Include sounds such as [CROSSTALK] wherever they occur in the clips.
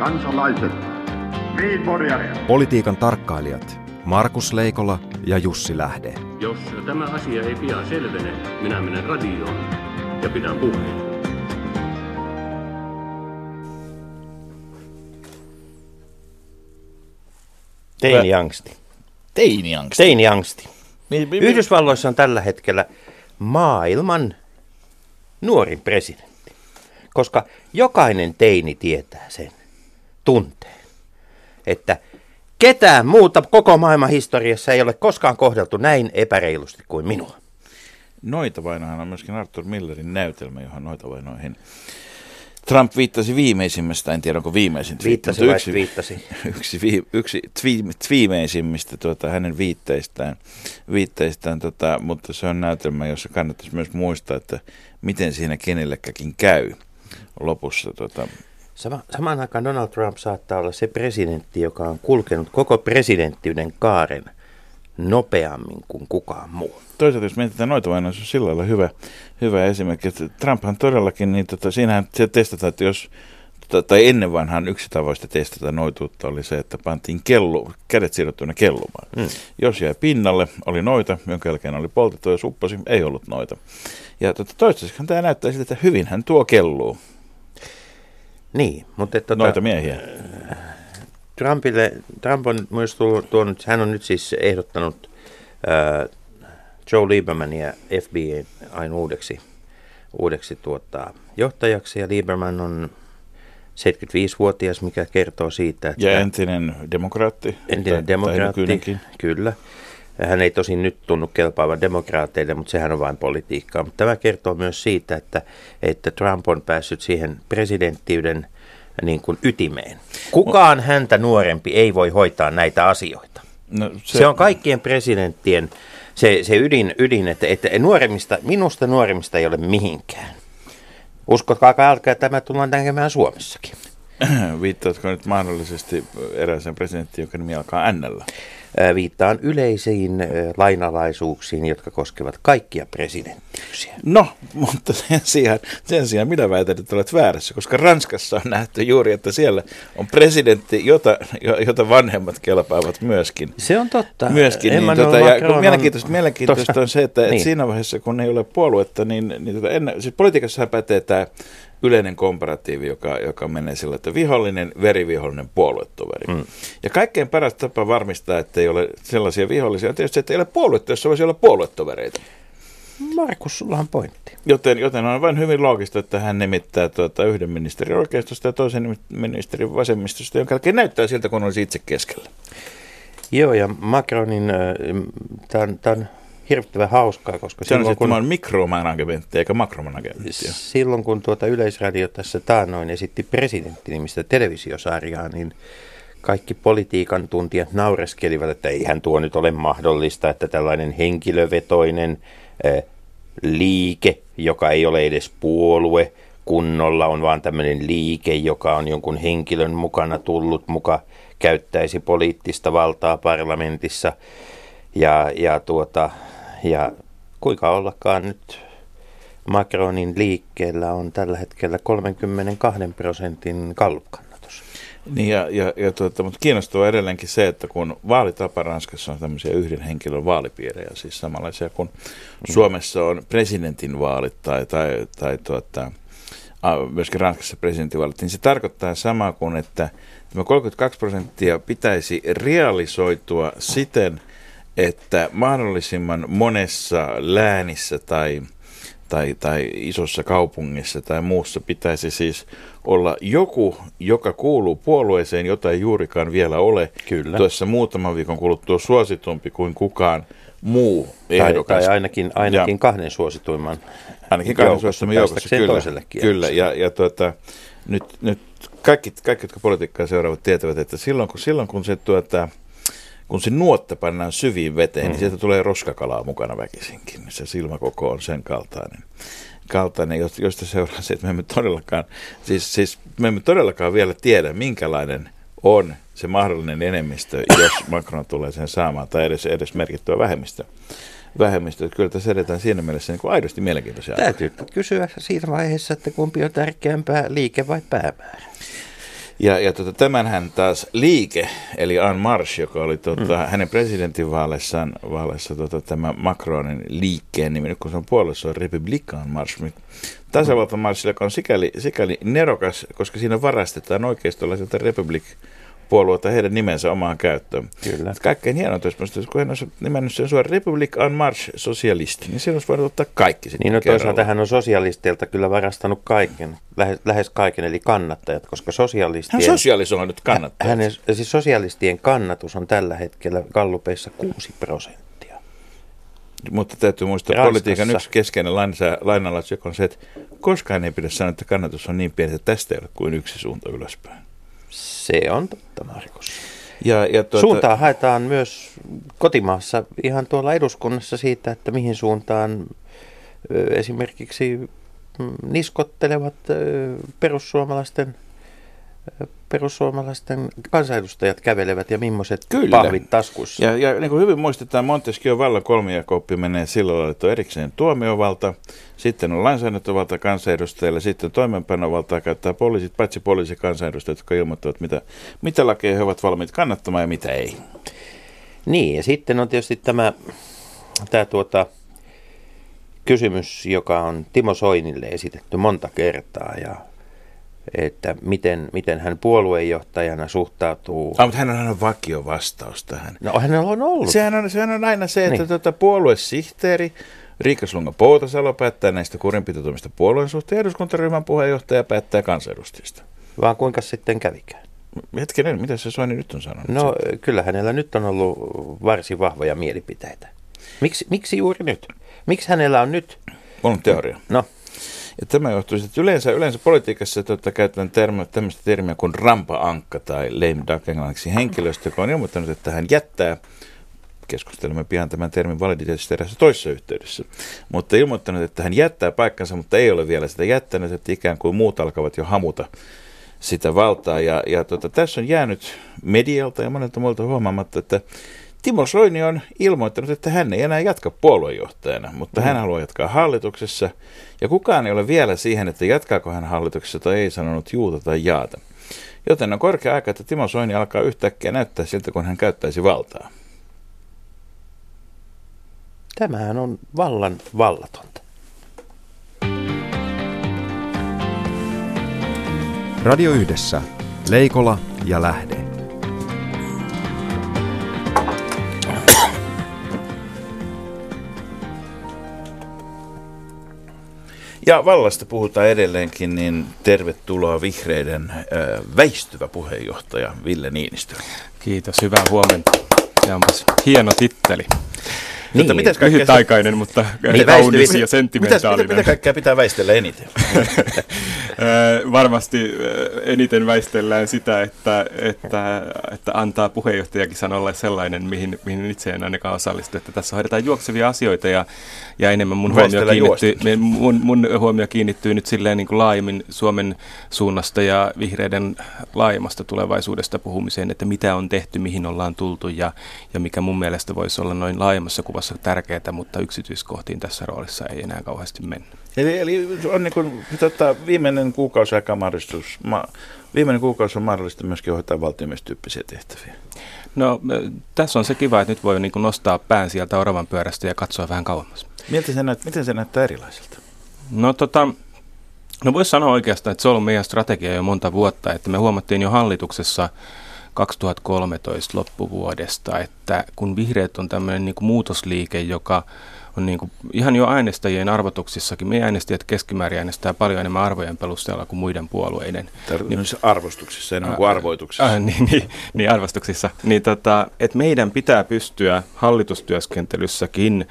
kansalaiset, Politiikan tarkkailijat Markus Leikola ja Jussi Lähde. Jos tämä asia ei pian selvene, minä menen radioon ja pidän puheen. Teiniangsti. Teiniangsti. Teiniangsti. Yhdysvalloissa on tällä hetkellä maailman nuorin presidentti, koska jokainen teini tietää sen tunteen, että ketään muuta koko maailman historiassa ei ole koskaan kohdeltu näin epäreilusti kuin minua. Noita vainohan on myöskin Arthur Millerin näytelmä, johon noita vainoihin Trump viittasi viimeisimmästä, en tiedä onko viimeisin twiitti, Viittasi mutta yksi, viittasi? [LAUGHS] yksi, vi, yksi twi, viimeisimmistä tuota, hänen viitteistään, viitteistään tota, mutta se on näytelmä, jossa kannattaisi myös muistaa, että miten siinä kenellekäkin käy lopussa. Tota, Sama, samaan aikaan Donald Trump saattaa olla se presidentti, joka on kulkenut koko presidenttiyden kaaren nopeammin kuin kukaan muu. toisaalta jos mietitään noita se on sillä lailla hyvä, hyvä esimerkki, että Trumphan todellakin, niin tota, siinähän se testataan, että jos tota, tai ennen vanhaan yksi tavoista testata noituutta oli se, että pantiin kellu, kädet siirrettyinä kellumaan. Mm. Jos jäi pinnalle, oli noita, jonka jälkeen oli poltettu ja suppasi, ei ollut noita. Ja tota, toistaiseksi tämä näyttää siltä, että hyvin hän tuo kelluu Niin, mutta että, tota, noita miehiä. Trumpille, Trump on myös tullut, tuonut, hän on nyt siis ehdottanut äh, Joe Liebermania FBI aina uudeksi, uudeksi tuota, johtajaksi ja Lieberman on 75-vuotias, mikä kertoo siitä, että Ja entinen demokraatti. entinen tai- tai demokraatti, nykyinenkin. kyllä. Hän ei tosin nyt tunnu kelpaavan demokraateille, mutta sehän on vain politiikkaa. Mutta tämä kertoo myös siitä, että, että Trump on päässyt siihen presidenttiyden niin kuin ytimeen. Kukaan häntä nuorempi ei voi hoitaa näitä asioita. No, Se, se on kaikkien presidenttien se, se ydin, ydin että, että nuoremmista, minusta nuoremmista ei ole mihinkään. Uskotkaa, älkää tämä tullaan näkemään Suomessakin. [CLEARS THROAT] Viittaatko nyt mahdollisesti erääseen presidenttiin, joka nimi alkaa N? Viittaan yleisiin lainalaisuuksiin, jotka koskevat kaikkia presidenttiyksiä. No, mutta sen sijaan, sen sijaan minä väitän, että olet väärässä, koska Ranskassa on nähty juuri, että siellä on presidentti, jota, jo- jota vanhemmat kelpaavat myöskin. Se on totta. Myöskin, niin, tota, ja Macron on mielenkiintoista, mielenkiintoista on se, että, niin. että siinä vaiheessa, kun ei ole puoluetta, niin, niin tota, ennen, siis politiikassa pätee tämä yleinen komparatiivi, joka, joka menee sillä, että vihollinen, verivihollinen, puoluetoveri. Mm. Ja kaikkein paras tapa varmistaa, että ei ole sellaisia vihollisia, on tietysti, että ei ole puoluetta, jossa voisi olla puoluetovereita. Markus, sulla on pointti. Joten, joten on vain hyvin loogista, että hän nimittää tuota, yhden ministerin oikeistosta ja toisen ministerin vasemmistosta, jonka jälkeen näyttää siltä, kun olisi itse keskellä. Joo, ja Macronin, tämä on, tää on hirvittävän hauskaa, koska Se on silloin että kun, tämä on mikromanagementti eikä makromanagementti. silloin kun tuota Yleisradio tässä taannoin esitti presidenttinimistä televisiosarjaa, niin kaikki politiikan tuntijat naureskelivat, että eihän tuo nyt ole mahdollista, että tällainen henkilövetoinen äh, liike, joka ei ole edes puolue kunnolla, on vaan tämmöinen liike, joka on jonkun henkilön mukana tullut, muka käyttäisi poliittista valtaa parlamentissa. Ja, ja, tuota, ja kuinka ollakaan nyt Macronin liikkeellä on tällä hetkellä 32 prosentin kallupkannatus. Niin ja, ja, ja tuota, mutta kiinnostavaa edelleenkin se, että kun vaalitapa Ranskassa on tämmöisiä yhden henkilön vaalipiirejä, siis samanlaisia kuin Suomessa on presidentin vaalit tai, tai, tai tuota, myöskin Ranskassa presidentinvaalit, niin se tarkoittaa samaa kuin, että tämä 32 prosenttia pitäisi realisoitua siten, että mahdollisimman monessa läänissä tai, tai, tai isossa kaupungissa tai muussa pitäisi siis olla joku, joka kuuluu puolueeseen, jota ei juurikaan vielä ole. Kyllä. Tuossa muutaman viikon kuluttua suositumpi kuin kukaan muu Tai, ehdokas. tai ainakin, ainakin Ja- kahden suosituimman Ainakin kahden joukossa, suosittuman joukossa, kyllä. toiselle kyllä. Ja, ja tuota, nyt, nyt kaikki, kaikki, jotka politiikkaa seuraavat, tietävät, että silloin kun, silloin kun se tuota, kun se nuotta pannaan syviin veteen, mm. niin sieltä tulee roskakalaa mukana väkisinkin. Se silmäkoko on sen kaltainen, kaltainen jos- josta seuraa se, että me emme todellakaan, siis, siis me emme todellakaan vielä tiedä, minkälainen on se mahdollinen enemmistö, jos [COUGHS] Macron tulee sen saamaan, tai edes, edes merkittävä vähemmistö. vähemmistö. Kyllä tässä edetään siinä mielessä niin kuin aidosti mielenkiintoisia aikoja. Täytyy kysyä siinä vaiheessa, että kumpi on tärkeämpää, liike vai päämäärä. Ja, ja tota, tämänhän taas liike, eli Marche, joka oli tota, mm. hänen presidentinvaaleissaan vaaleissa, tota, tämä Macronin liikkeen nimi, kun se on puolessa on Republican Marche, tasavalta Marche, joka on sikäli, sikäli nerokas, koska siinä varastetaan oikeistolaiselta Republic puolueita heidän nimensä omaan käyttöön. Kyllä. Kaikkein hienointa olisi, kun hän olisi nimennyt sen suoraan Republic en Marche Socialist, niin siinä olisi voinut ottaa kaikki sitten Niin no toisaalta hän on sosialisteilta kyllä varastanut kaiken, lähes, lähes kaiken, eli kannattajat, koska sosialistien... Hän sosialisoi nyt kannattajat. Hänen, siis sosialistien kannatus on tällä hetkellä gallupeissa 6 prosenttia. Mutta täytyy muistaa, että politiikan yksi keskeinen lainalaisuus, on se, että koskaan ei pidä sanoa, että kannatus on niin pieni, että tästä ei ole kuin yksi suunta ylöspäin. Se on totta, Markus. Ja, ja tuota... Suuntaa haetaan myös kotimaassa ihan tuolla eduskunnassa siitä, että mihin suuntaan esimerkiksi mm, niskottelevat perussuomalaisten perussuomalaisten kansanedustajat kävelevät ja millaiset Kyllä. pahvit taskussa. Ja, ja niin kuin hyvin muistetaan, Montesquieu vallan kolmijakoppi menee sillä lailla, että on erikseen tuomiovalta, sitten on lainsäädäntövalta kansanedustajille, sitten toimenpanovalta käyttää poliisit, paitsi poliisi kansanedustajat, jotka ilmoittavat, mitä, mitä lakeja he ovat valmiit kannattamaan ja mitä ei. Niin, ja sitten on tietysti tämä, tämä tuota, kysymys, joka on Timo Soinille esitetty monta kertaa ja että miten, miten hän puoluejohtajana suhtautuu. Ah, mutta hän on vakio vastaus tähän. No hänellä on ollut. Sehän on, sehän on aina se, että niin. tuota, puoluesihteeri Riikka Slunga Poutasalo päättää näistä kurinpitotoimista puolueen suhteen, eduskuntaryhmän puheenjohtaja päättää kansanedustajista. Vaan kuinka sitten kävikään? Hetkinen, mitä se Soini nyt on sanonut? No kyllä hänellä nyt on ollut varsin vahvoja mielipiteitä. Miksi, miksi juuri nyt? Miksi hänellä on nyt? On teoria. No, ja tämä johtuu että yleensä, yleensä politiikassa tuota, käytetään termi, tämmöistä termiä kuin rampa-ankka tai lame duck englanniksi henkilöstö, joka on ilmoittanut, että hän jättää keskustelemme pian tämän termin validiteetista erässä toisessa yhteydessä, mutta ilmoittanut, että hän jättää paikkansa, mutta ei ole vielä sitä jättänyt, että ikään kuin muut alkavat jo hamuta sitä valtaa. Ja, ja tuota, tässä on jäänyt medialta ja monelta muilta huomaamatta, että Timo Soini on ilmoittanut, että hän ei enää jatka puoluejohtajana, mutta mm. hän haluaa jatkaa hallituksessa. Ja kukaan ei ole vielä siihen, että jatkaako hän hallituksessa tai ei sanonut juuta tai jaata. Joten on korkea aika, että Timo Soini alkaa yhtäkkiä näyttää siltä, kun hän käyttäisi valtaa. Tämähän on vallan vallatonta. Radio Yhdessä. Leikola ja Lähde. Ja vallasta puhutaan edelleenkin, niin tervetuloa vihreiden äh, väistyvä puheenjohtaja Ville Niinistö. Kiitos, hyvää huomenta. Se on hieno titteli. Niin, mutta mitäs lyhytaikainen, mutta niin, kaunis ja sentimentaalinen. Mitä, mitä kaikkea pitää väistellä eniten? [LAUGHS] Varmasti eniten väistellään sitä, että, että, että antaa puheenjohtajakin sanolle sellainen, mihin, mihin itse en ainakaan osallistu, että tässä hoidetaan juoksevia asioita ja, ja enemmän mun huomio, kiinnittyy, mun, mun huomio kiinnittyy nyt silleen niin kuin laajemmin Suomen suunnasta ja vihreiden laajemmasta tulevaisuudesta puhumiseen, että mitä on tehty, mihin ollaan tultu ja, ja mikä mun mielestä voisi olla noin laajemmassa kuvassa Euroopassa tärkeää, mutta yksityiskohtiin tässä roolissa ei enää kauheasti mennä. Eli, eli on niin kuin, tota, viimeinen kuukausi aika mahdollisuus, ma, viimeinen kuukausi on mahdollista myöskin hoitaa valtiomiestyyppisiä tehtäviä. No tässä on se kiva, että nyt voi niin kuin nostaa pään sieltä oravan pyörästä ja katsoa vähän kauemmas. Miltä se näyt, miten se näyttää erilaiselta? No tota, no voisi sanoa oikeastaan, että se on ollut meidän strategia jo monta vuotta, että me huomattiin jo hallituksessa 2013 loppuvuodesta, että kun vihreät on tämmöinen niin muutosliike, joka on niin kuin ihan jo äänestäjien arvotuksissakin. Me äänestäjät keskimäärin äänestää paljon enemmän arvojen perusteella kuin muiden puolueiden. Tarkoitan niin, arvostuksissa enemmän kuin arvoituksissa. Äh, niin, niin, niin, arvostuksissa. Niin tota, että meidän pitää pystyä hallitustyöskentelyssäkin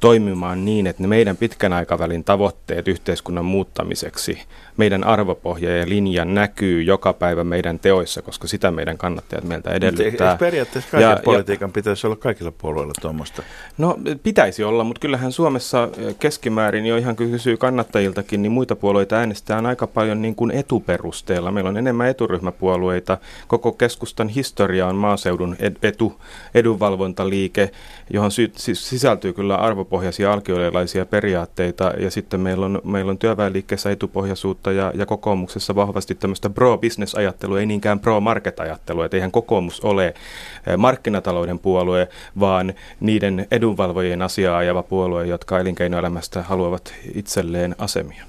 toimimaan niin, että ne meidän pitkän aikavälin tavoitteet yhteiskunnan muuttamiseksi, meidän arvopohja ja linja näkyy joka päivä meidän teoissa, koska sitä meidän kannattajat meiltä edellyttää. Eikö periaatteessa kaiken ja, politiikan ja, pitäisi olla kaikilla puolueilla tuommoista? No pitäisi olla, mutta kyllähän Suomessa keskimäärin jo ihan kysyy kannattajiltakin, niin muita puolueita äänestetään aika paljon niin kuin etuperusteella. Meillä on enemmän eturyhmäpuolueita. Koko keskustan historia on maaseudun etu, edunvalvontaliike, johon sy- sisältyy kyllä arvo arvopohjaisia alkiolaisia periaatteita ja sitten meillä on, meillä on työväenliikkeessä etupohjaisuutta ja, ja kokoomuksessa vahvasti tämmöistä pro-business-ajattelua, ei niinkään pro-market-ajattelua, että eihän kokoomus ole eh, markkinatalouden puolue, vaan niiden edunvalvojien asiaa ajava puolue, jotka elinkeinoelämästä haluavat itselleen asemia.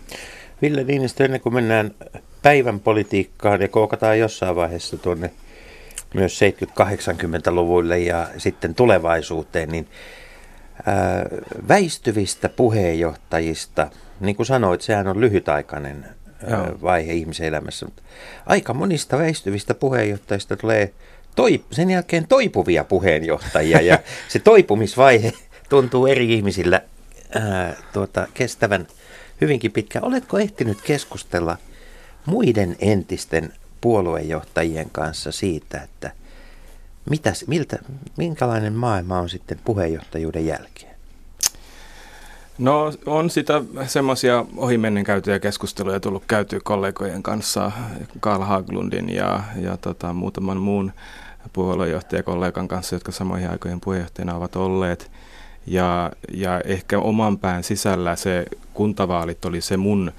Ville Niinistö, ennen kuin mennään päivän politiikkaan ja kookataan jossain vaiheessa tuonne myös 70-80-luvuille ja sitten tulevaisuuteen, niin ää, väistyvistä puheenjohtajista, niin kuin sanoit, sehän on lyhytaikainen ää, vaihe ihmisen elämässä, mutta aika monista väistyvistä puheenjohtajista tulee toip- sen jälkeen toipuvia puheenjohtajia ja se toipumisvaihe tuntuu eri ihmisillä ää, tuota, kestävän hyvinkin pitkä. Oletko ehtinyt keskustella muiden entisten puoluejohtajien kanssa siitä, että mitäs, miltä, minkälainen maailma on sitten puheenjohtajuuden jälkeen? No on sitä semmoisia ohimennen käytyjä keskusteluja tullut käytyä kollegojen kanssa, Karl Haglundin ja, ja tota, muutaman muun puoluejohtajakollegan kanssa, jotka samoihin aikojen puheenjohtajana ovat olleet. Ja, ja ehkä oman pään sisällä se kuntavaalit oli se mun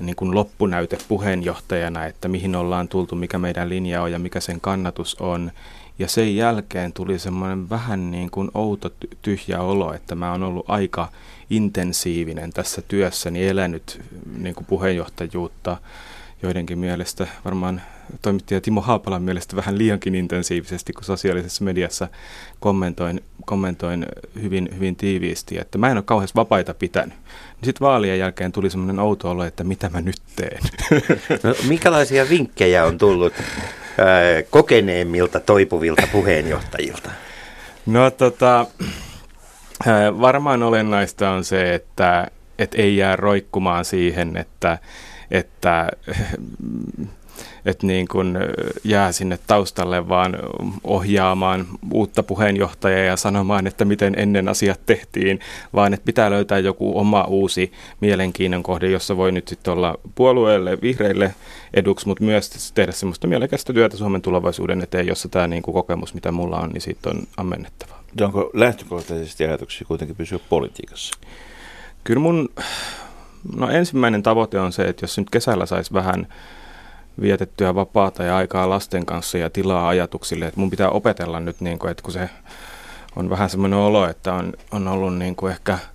niin kuin loppunäyte puheenjohtajana, että mihin ollaan tultu, mikä meidän linja on ja mikä sen kannatus on. Ja sen jälkeen tuli semmoinen vähän niin kuin outo tyhjä olo, että mä oon ollut aika intensiivinen tässä työssäni, elänyt niin kuin puheenjohtajuutta joidenkin mielestä, varmaan toimittaja Timo Haapalan mielestä vähän liiankin intensiivisesti, kun sosiaalisessa mediassa kommentoin, kommentoin hyvin, hyvin tiiviisti, että mä en ole kauheasti vapaita pitänyt. Sitten vaalien jälkeen tuli semmoinen outo olo, että mitä mä nyt teen. No, minkälaisia vinkkejä on tullut kokeneemmilta toipuvilta puheenjohtajilta? No tota, varmaan olennaista on se, että, että ei jää roikkumaan siihen, että, että että niin kuin jää sinne taustalle vaan ohjaamaan uutta puheenjohtajaa ja sanomaan, että miten ennen asiat tehtiin, vaan että pitää löytää joku oma uusi mielenkiinnon kohde, jossa voi nyt sitten olla puolueelle, vihreille eduksi, mutta myös tehdä semmoista mielekästä työtä Suomen tulevaisuuden eteen, jossa tämä niin kuin kokemus, mitä mulla on, niin siitä on ammennettavaa. Onko lähtökohtaisesti ajatuksia kuitenkin pysyä politiikassa? Kyllä mun no ensimmäinen tavoite on se, että jos nyt kesällä saisi vähän vietettyä vapaata ja aikaa lasten kanssa ja tilaa ajatuksille, että mun pitää opetella nyt, niin kuin, että kun se on vähän semmoinen olo, että on, on ollut niin kuin ehkä –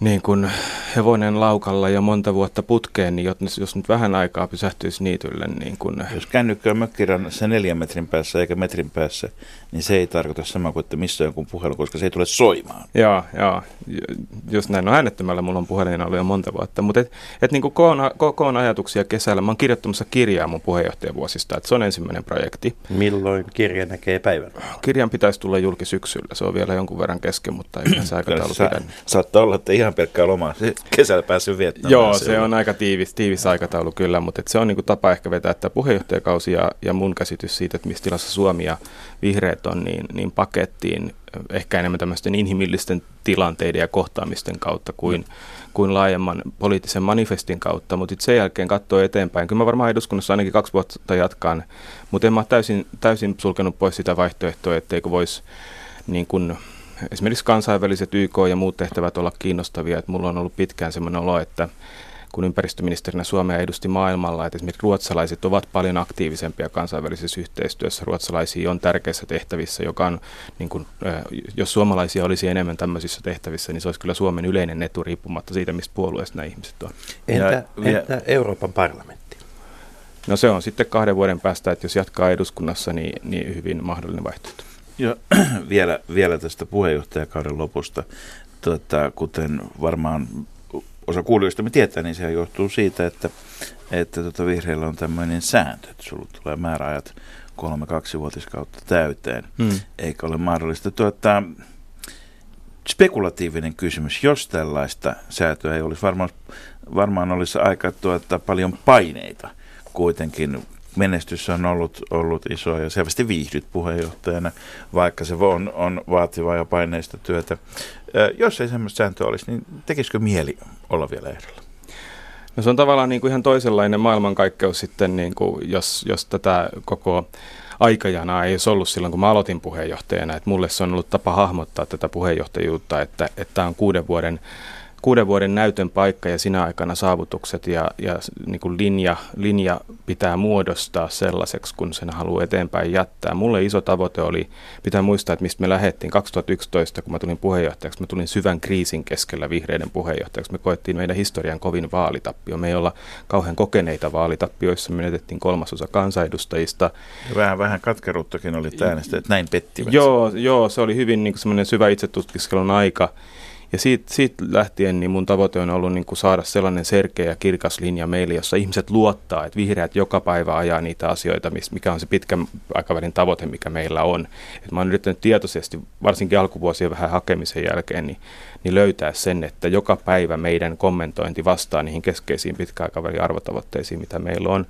niin kuin hevonen laukalla jo monta vuotta putkeen, niin jos, jos nyt vähän aikaa pysähtyisi niitylle. Niin kuin... Jos kännykkä on mökkirannassa neljän metrin päässä eikä metrin päässä, niin se ei tarkoita sama kuin, että missä on joku puhelu, koska se ei tule soimaan. Joo, joo. Just näin. No äänettömällä mulla on puhelin ollut jo monta vuotta. Mutta et, et niin kuin koon, koon ajatuksia kesällä. Mä oon kirjoittamassa kirjaa mun puheenjohtajavuosista. Että se on ensimmäinen projekti. Milloin kirja näkee päivän? Kirjan pitäisi tulla julki syksyllä. Se on vielä jonkun verran kesken, mutta ei se [CLEARS THROAT] aikataulu pidä. Saattaa olla, että ihan ihan pelkkää lomaa. Kesällä päässyt viettämään. Joo, se on aika tiivis, tiivis aikataulu kyllä, mutta se on niinku tapa ehkä vetää että puheenjohtajakausi ja, ja mun käsitys siitä, että missä tilassa Suomi ja vihreät on, niin, niin pakettiin ehkä enemmän tämmöisten inhimillisten tilanteiden ja kohtaamisten kautta kuin, kuin laajemman poliittisen manifestin kautta, mutta sen jälkeen katsoo eteenpäin. Kyllä mä varmaan eduskunnassa ainakin kaksi vuotta jatkaan, mutta en mä täysin, täysin sulkenut pois sitä vaihtoehtoa, etteikö voisi niin kuin esimerkiksi kansainväliset YK ja muut tehtävät olla kiinnostavia. Että mulla on ollut pitkään sellainen olo, että kun ympäristöministerinä Suomea edusti maailmalla, että esimerkiksi ruotsalaiset ovat paljon aktiivisempia kansainvälisessä yhteistyössä. Ruotsalaisia on tärkeissä tehtävissä, joka on, niin kuin, jos suomalaisia olisi enemmän tämmöisissä tehtävissä, niin se olisi kyllä Suomen yleinen etu riippumatta siitä, mistä puolueesta nämä ihmiset on. Entä, entä Euroopan parlamentti? No se on sitten kahden vuoden päästä, että jos jatkaa eduskunnassa, niin, niin hyvin mahdollinen vaihtoehto. Joo, [CLEARS THROAT] vielä, vielä tästä puheenjohtajakauden lopusta. Tota, kuten varmaan osa kuulijoista me tietää, niin se johtuu siitä, että, että tota vihreillä on tämmöinen sääntö, että sulla tulee määräajat kolme kaksivuotiskautta täyteen, hmm. eikä ole mahdollista. Tuota, spekulatiivinen kysymys, jos tällaista säätöä ei olisi, varmaan, varmaan olisi aika tuota, paljon paineita kuitenkin menestys on ollut, ollut iso ja selvästi viihdyt puheenjohtajana, vaikka se on, on vaativaa ja paineista työtä. Jos ei semmoista sääntöä olisi, niin tekisikö mieli olla vielä ehdolla? No se on tavallaan niin kuin ihan toisenlainen maailmankaikkeus sitten, niin kuin jos, jos tätä koko aikajana ei olisi ollut silloin, kun mä aloitin puheenjohtajana. Että mulle se on ollut tapa hahmottaa tätä puheenjohtajuutta, että tämä on kuuden vuoden kuuden vuoden näytön paikka ja sinä aikana saavutukset ja, ja niin kuin linja, linja pitää muodostaa sellaiseksi, kun sen haluaa eteenpäin jättää. Mulle iso tavoite oli, pitää muistaa, että mistä me lähdettiin 2011, kun mä tulin puheenjohtajaksi, mä tulin syvän kriisin keskellä vihreiden puheenjohtajaksi. Me koettiin meidän historian kovin vaalitappio. Me ei olla kauhean kokeneita vaalitappioissa, me menetettiin kolmasosa kansanedustajista. Ja vähän, vähän katkeruuttakin oli äänestä, että näin pettivät. Joo, joo, se oli hyvin niin semmoinen syvä itsetutkiskelun aika. Ja siitä, siitä lähtien niin mun tavoite on ollut niin kuin saada sellainen selkeä ja kirkas linja meille, jossa ihmiset luottaa, että vihreät joka päivä ajaa niitä asioita, mikä on se pitkän aikavälin tavoite, mikä meillä on. Et mä oon yrittänyt tietoisesti, varsinkin alkuvuosien vähän hakemisen jälkeen, niin, niin löytää sen, että joka päivä meidän kommentointi vastaa niihin keskeisiin pitkäaikavälin arvotavoitteisiin, mitä meillä on.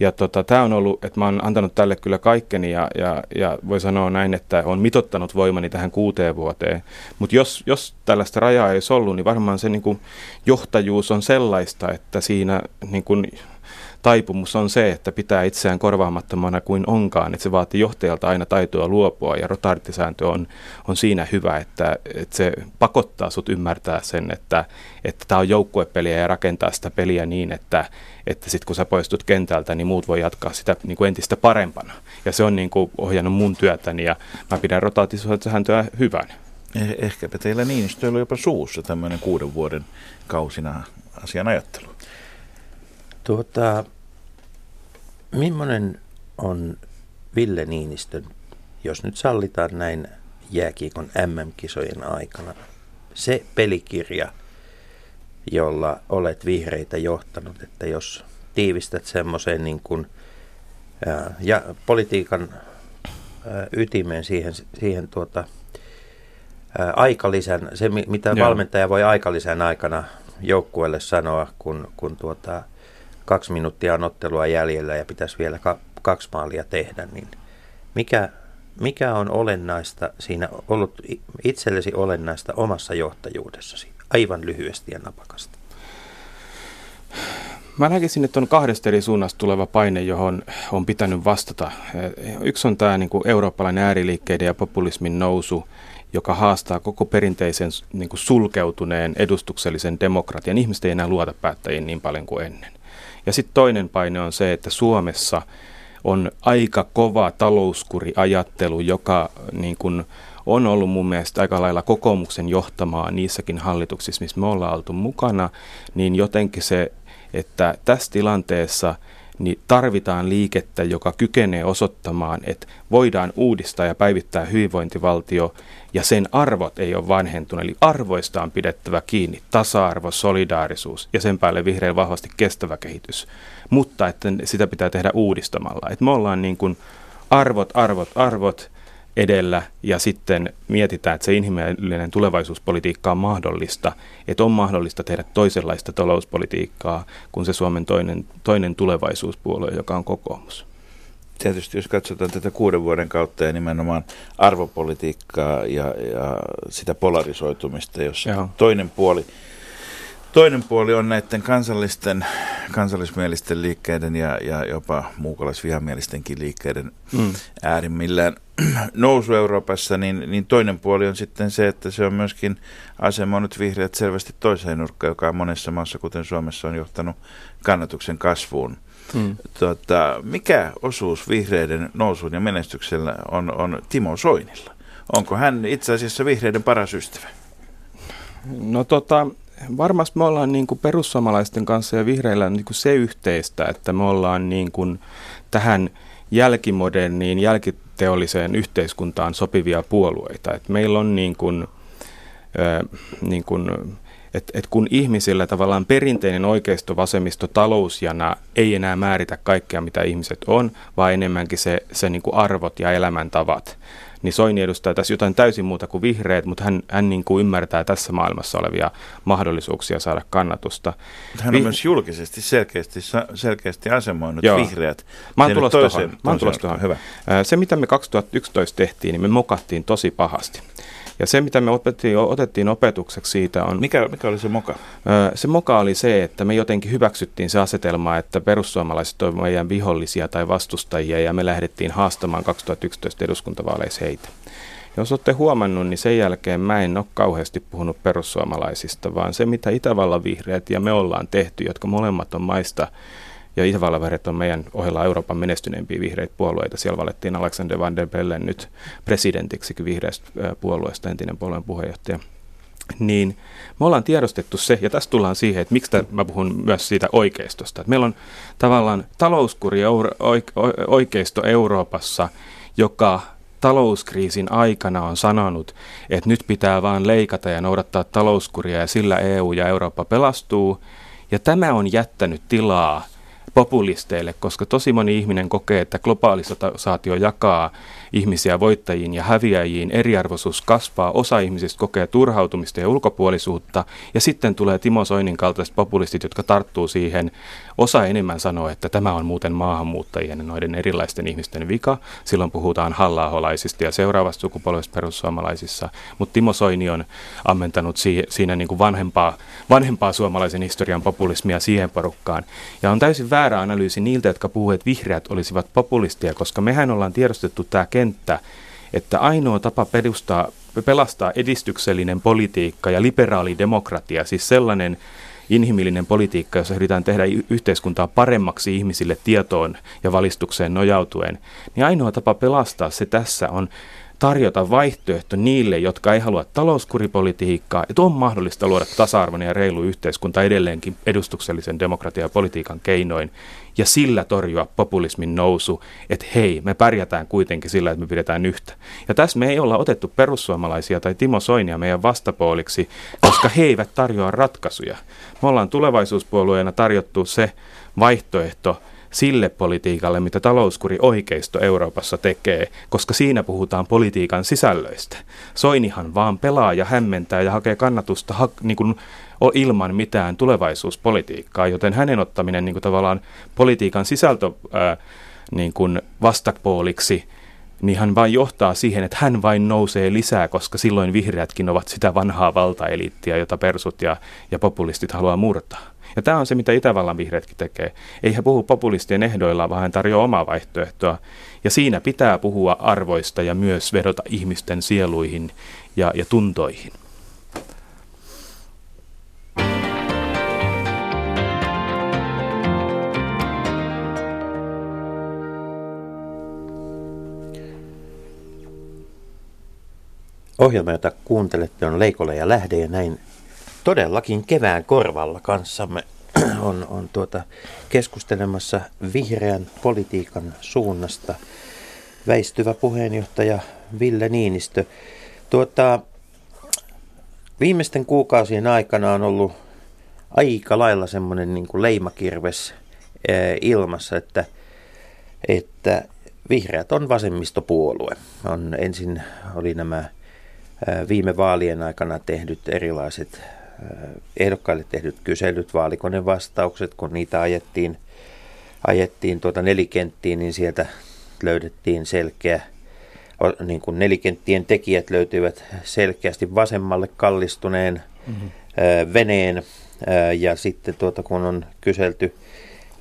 Ja tota, tämä on ollut, että mä oon antanut tälle kyllä kaikkeni ja, ja, ja voi sanoa näin, että on mitottanut voimani tähän kuuteen vuoteen. Mutta jos, jos tällaista rajaa ei olisi ollut, niin varmaan se niin kuin, johtajuus on sellaista, että siinä niin taipumus on se, että pitää itseään korvaamattomana kuin onkaan, että se vaatii johtajalta aina taitoa luopua ja rotarittisääntö on, on siinä hyvä, että, että se pakottaa sut ymmärtää sen, että että tämä on joukkuepeliä ja rakentaa sitä peliä niin, että, että sitten kun sä poistut kentältä, niin muut voi jatkaa sitä niin kuin entistä parempana. Ja se on niin kuin ohjannut mun työtäni ja mä pidän rotaatiosääntöä hyvän. Eh- ehkäpä teillä Niinistö oli jopa suussa tämmöinen kuuden vuoden kausina asian ajattelu. Tuota, millainen on Ville Niinistön, jos nyt sallitaan näin jääkiekon MM-kisojen aikana, se pelikirja, jolla olet vihreitä johtanut, että jos tiivistät semmoiseen niin kuin, ja politiikan ää, ytimeen siihen, siihen tuota, aikalisän, se mitä Joo. valmentaja voi aikalisän aikana joukkueelle sanoa, kun, kun tuota, kaksi minuuttia on ottelua jäljellä ja pitäisi vielä ka- kaksi maalia tehdä, niin mikä, mikä on olennaista siinä ollut itsellesi olennaista omassa johtajuudessasi? Aivan lyhyesti ja napakasti. Mä näkisin, että on kahdesta eri suunnasta tuleva paine, johon on pitänyt vastata. Yksi on tämä niin kuin eurooppalainen ääriliikkeiden ja populismin nousu, joka haastaa koko perinteisen niin kuin sulkeutuneen edustuksellisen demokratian. Ihmiset ei enää luota päättäjiin niin paljon kuin ennen. Ja sitten toinen paine on se, että Suomessa on aika kova talouskuriajattelu, joka niin kuin, on ollut mun mielestä aika lailla kokoomuksen johtamaa niissäkin hallituksissa, missä me ollaan oltu mukana, niin jotenkin se, että tässä tilanteessa – niin tarvitaan liikettä, joka kykenee osoittamaan, että voidaan uudistaa ja päivittää hyvinvointivaltio ja sen arvot ei ole vanhentunut. Eli arvoista on pidettävä kiinni, tasa-arvo, solidaarisuus ja sen päälle vihreän vahvasti kestävä kehitys. Mutta että sitä pitää tehdä uudistamalla. Että me ollaan niin kuin arvot, arvot, arvot edellä ja sitten mietitään, että se inhimillinen tulevaisuuspolitiikka on mahdollista, että on mahdollista tehdä toisenlaista talouspolitiikkaa kuin se Suomen toinen, toinen tulevaisuuspuolue, joka on kokoomus. Tietysti jos katsotaan tätä kuuden vuoden kautta ja nimenomaan arvopolitiikkaa ja, ja sitä polarisoitumista, jossa Joo. toinen puoli – Toinen puoli on näiden kansallisten, kansallismielisten liikkeiden ja, ja jopa muukalaisvihamielistenkin liikkeiden mm. äärimmillään [CLEARS THROAT] nousu Euroopassa, niin, niin toinen puoli on sitten se, että se on myöskin asemoinut vihreät selvästi toiseen nurkkaan, joka on monessa maassa, kuten Suomessa, on johtanut kannatuksen kasvuun. Mm. Tota, mikä osuus vihreiden nousuun ja menestyksellä on, on Timo Soinilla? Onko hän itse asiassa vihreiden paras ystävä? No tota, varmasti me ollaan niin kuin perussuomalaisten kanssa ja vihreillä niin kuin se yhteistä, että me ollaan niin kuin tähän jälkimoderniin, jälkiteolliseen yhteiskuntaan sopivia puolueita. Et meillä on niin kuin, niin kuin että et kun ihmisillä tavallaan perinteinen oikeisto, vasemmisto, talousjana ei enää määritä kaikkea, mitä ihmiset on, vaan enemmänkin se, se niin kuin arvot ja elämäntavat niin Soini edustaa tässä jotain täysin muuta kuin vihreät, mutta hän, hän niin kuin ymmärtää tässä maailmassa olevia mahdollisuuksia saada kannatusta. Hän on Vi- myös julkisesti selkeästi, selkeästi asemoinut Joo. vihreät. Mä oon tulossa tuohon. Hyvä. Se, mitä me 2011 tehtiin, niin me mokattiin tosi pahasti. Ja se, mitä me otettiin, otettiin opetukseksi siitä on... Mikä, mikä oli se moka? Se moka oli se, että me jotenkin hyväksyttiin se asetelma, että perussuomalaiset ovat meidän vihollisia tai vastustajia ja me lähdettiin haastamaan 2011 eduskuntavaaleissa heitä. Jos olette huomannut, niin sen jälkeen mä en ole kauheasti puhunut perussuomalaisista, vaan se, mitä Itävallan vihreät ja me ollaan tehty, jotka molemmat on maista ja Itävallan on meidän ohella Euroopan menestyneimpiä vihreitä puolueita. Siellä valettiin Alexander Van der Bellen nyt presidentiksi vihreästä puolueesta, entinen puolueen puheenjohtaja. Niin me ollaan tiedostettu se, ja tässä tullaan siihen, että miksi mä puhun myös siitä oikeistosta. Että meillä on tavallaan talouskuri oikeisto Euroopassa, joka talouskriisin aikana on sanonut, että nyt pitää vaan leikata ja noudattaa talouskuria ja sillä EU ja Eurooppa pelastuu. Ja tämä on jättänyt tilaa populisteille, koska tosi moni ihminen kokee, että globalisaatio jakaa ihmisiä voittajiin ja häviäjiin, eriarvoisuus kasvaa, osa ihmisistä kokee turhautumista ja ulkopuolisuutta, ja sitten tulee Timo Soinin kaltaiset populistit, jotka tarttuu siihen. Osa enemmän sanoo, että tämä on muuten maahanmuuttajien ja noiden erilaisten ihmisten vika. Silloin puhutaan halla ja seuraavasta sukupolvesta perussuomalaisissa, mutta Timo Soini on ammentanut siinä niin kuin vanhempaa, vanhempaa suomalaisen historian populismia siihen porukkaan. Ja on täysin väärä analyysi niiltä, jotka puhuvat, että vihreät olisivat populistia, koska mehän ollaan tiedostettu tämä että ainoa tapa perustaa, pelastaa edistyksellinen politiikka ja liberaali demokratia, siis sellainen inhimillinen politiikka, jossa yritetään tehdä yhteiskuntaa paremmaksi ihmisille tietoon ja valistukseen nojautuen, niin ainoa tapa pelastaa se tässä on tarjota vaihtoehto niille, jotka ei halua talouskuripolitiikkaa, että on mahdollista luoda tasa-arvoinen ja reilu yhteiskunta edelleenkin edustuksellisen demokratian ja politiikan keinoin ja sillä torjua populismin nousu, että hei, me pärjätään kuitenkin sillä, että me pidetään yhtä. Ja tässä me ei olla otettu perussuomalaisia tai Timo Soinia meidän vastapuoliksi, koska he eivät tarjoa ratkaisuja. Me ollaan tulevaisuuspuolueena tarjottu se vaihtoehto, sille politiikalle, mitä talouskuri oikeisto Euroopassa tekee, koska siinä puhutaan politiikan sisällöistä. Soinihan vaan pelaa ja hämmentää ja hakee kannatusta ha- niin kuin ilman mitään tulevaisuuspolitiikkaa, joten hänen ottaminen niin kuin tavallaan politiikan sisältö ää, niin kuin vastapuoliksi niin hän vain johtaa siihen, että hän vain nousee lisää, koska silloin vihreätkin ovat sitä vanhaa valtaeliittiä, jota persut ja, ja populistit haluaa murtaa. Ja tämä on se, mitä Itävallan vihreätkin tekee. Ei he puhu populistien ehdoilla, vaan hän tarjoaa omaa vaihtoehtoa. Ja siinä pitää puhua arvoista ja myös vedota ihmisten sieluihin ja, ja tuntoihin. Ohjelma, jota kuuntelette, on Leikola ja Lähde ja näin todellakin kevään korvalla kanssamme [CLEARS THROAT] on, on tuota keskustelemassa vihreän politiikan suunnasta väistyvä puheenjohtaja Ville Niinistö. Tuota, viimeisten kuukausien aikana on ollut aika lailla semmoinen niin kuin leimakirves ilmassa, että, että vihreät on vasemmistopuolue. On, ensin oli nämä viime vaalien aikana tehdyt erilaiset ehdokkaille tehdyt kyselyt, vaalikonevastaukset, kun niitä ajettiin, ajettiin tuota nelikenttiin, niin sieltä löydettiin selkeä, niin kuin nelikenttien tekijät löytyivät selkeästi vasemmalle kallistuneen mm-hmm. veneen. Ja sitten tuota, kun on kyselty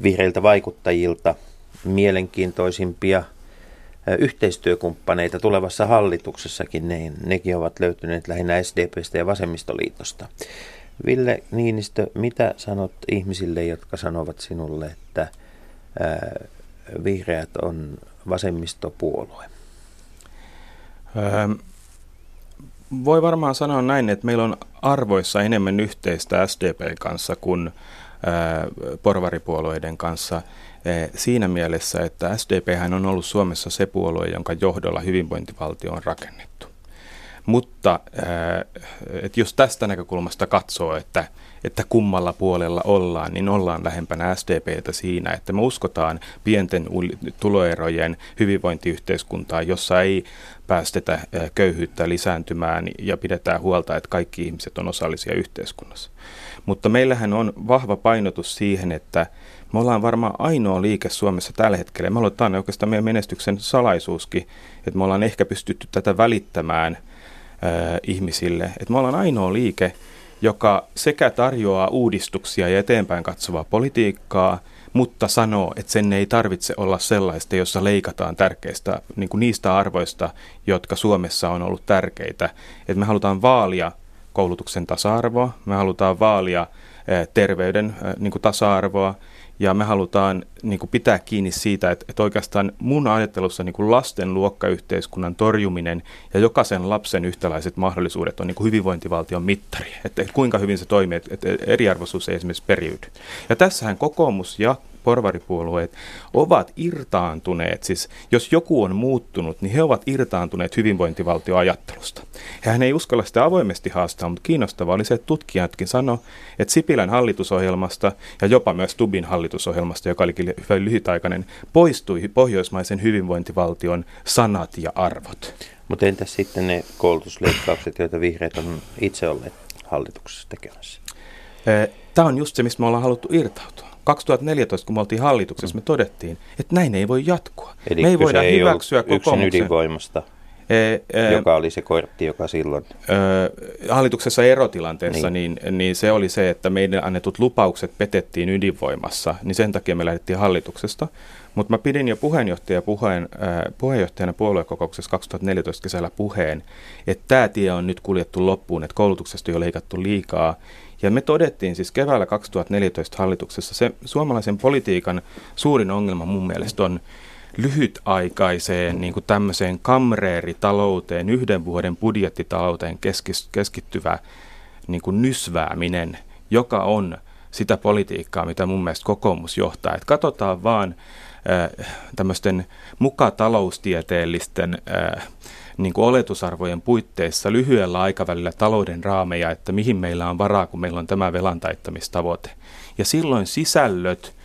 vihreiltä vaikuttajilta mielenkiintoisimpia yhteistyökumppaneita tulevassa hallituksessakin, niin nekin ovat löytyneet lähinnä SDPstä ja Vasemmistoliitosta. Ville Niinistö, mitä sanot ihmisille, jotka sanovat sinulle, että ää, vihreät on vasemmistopuolue? Öö, voi varmaan sanoa näin, että meillä on arvoissa enemmän yhteistä SDP kanssa kuin ää, porvaripuolueiden kanssa – siinä mielessä, että SDP on ollut Suomessa se puolue, jonka johdolla hyvinvointivaltio on rakennettu. Mutta eh, että jos tästä näkökulmasta katsoo, että, että kummalla puolella ollaan, niin ollaan lähempänä SDPtä siinä, että me uskotaan pienten tuloerojen hyvinvointiyhteiskuntaa, jossa ei päästetä eh, köyhyyttä lisääntymään ja pidetään huolta, että kaikki ihmiset on osallisia yhteiskunnassa. Mutta meillähän on vahva painotus siihen, että me ollaan varmaan ainoa liike Suomessa tällä hetkellä. Me ollaan oikeastaan meidän menestyksen salaisuuskin, että me ollaan ehkä pystytty tätä välittämään ihmisille. Et me ollaan ainoa liike, joka sekä tarjoaa uudistuksia ja eteenpäin katsovaa politiikkaa, mutta sanoo, että sen ei tarvitse olla sellaista, jossa leikataan tärkeistä niin kuin niistä arvoista, jotka Suomessa on ollut tärkeitä. Et me halutaan vaalia koulutuksen tasa-arvoa, me halutaan vaalia terveyden niin kuin tasa-arvoa, ja me halutaan niin kuin pitää kiinni siitä, että, että oikeastaan mun ajattelussa niin kuin lasten luokkayhteiskunnan torjuminen ja jokaisen lapsen yhtäläiset mahdollisuudet on niin kuin hyvinvointivaltion mittari. Että, että kuinka hyvin se toimii, että, että eriarvoisuus ei esimerkiksi periydy. Ja tässähän kokoomus ja porvaripuolueet ovat irtaantuneet, siis jos joku on muuttunut, niin he ovat irtaantuneet hyvinvointivaltioajattelusta. Hän ei uskalla sitä avoimesti haastaa, mutta kiinnostavaa oli se, että tutkijatkin sanoi, että Sipilän hallitusohjelmasta ja jopa myös Tubin hallitusohjelmasta, joka olikin hyvin lyhytaikainen, poistui pohjoismaisen hyvinvointivaltion sanat ja arvot. Mutta entäs sitten ne koulutusleikkaukset, joita vihreät on itse olleet hallituksessa tekemässä? Tämä on just se, mistä me ollaan haluttu irtautua. 2014, kun me oltiin hallituksessa, me todettiin, että näin ei voi jatkua. Eli me ei voida ei hyväksyä kokoomuksen... ydinvoimasta, e, e, joka oli se kortti, joka silloin... E, hallituksessa erotilanteessa, niin. Niin, niin se oli se, että meidän annetut lupaukset petettiin ydinvoimassa, niin sen takia me lähdettiin hallituksesta. Mutta mä pidin jo puheenjohtaja puheen, äh, puheenjohtajana puoluekokouksessa 2014 kesällä puheen, että tämä tie on nyt kuljettu loppuun, että koulutuksesta on jo leikattu liikaa ja me todettiin siis keväällä 2014 hallituksessa, se suomalaisen politiikan suurin ongelma mun mielestä on lyhytaikaiseen niin kuin tämmöiseen kamreeritalouteen, yhden vuoden budjettitalouteen keskittyvä niin kuin nysvääminen, joka on sitä politiikkaa, mitä mun mielestä kokoomus johtaa. Että katsotaan vaan äh, tämmöisten muka taloustieteellisten äh, niin kuin oletusarvojen puitteissa lyhyellä aikavälillä talouden raameja, että mihin meillä on varaa, kun meillä on tämä velan taittamistavoite. Ja silloin sisällöt,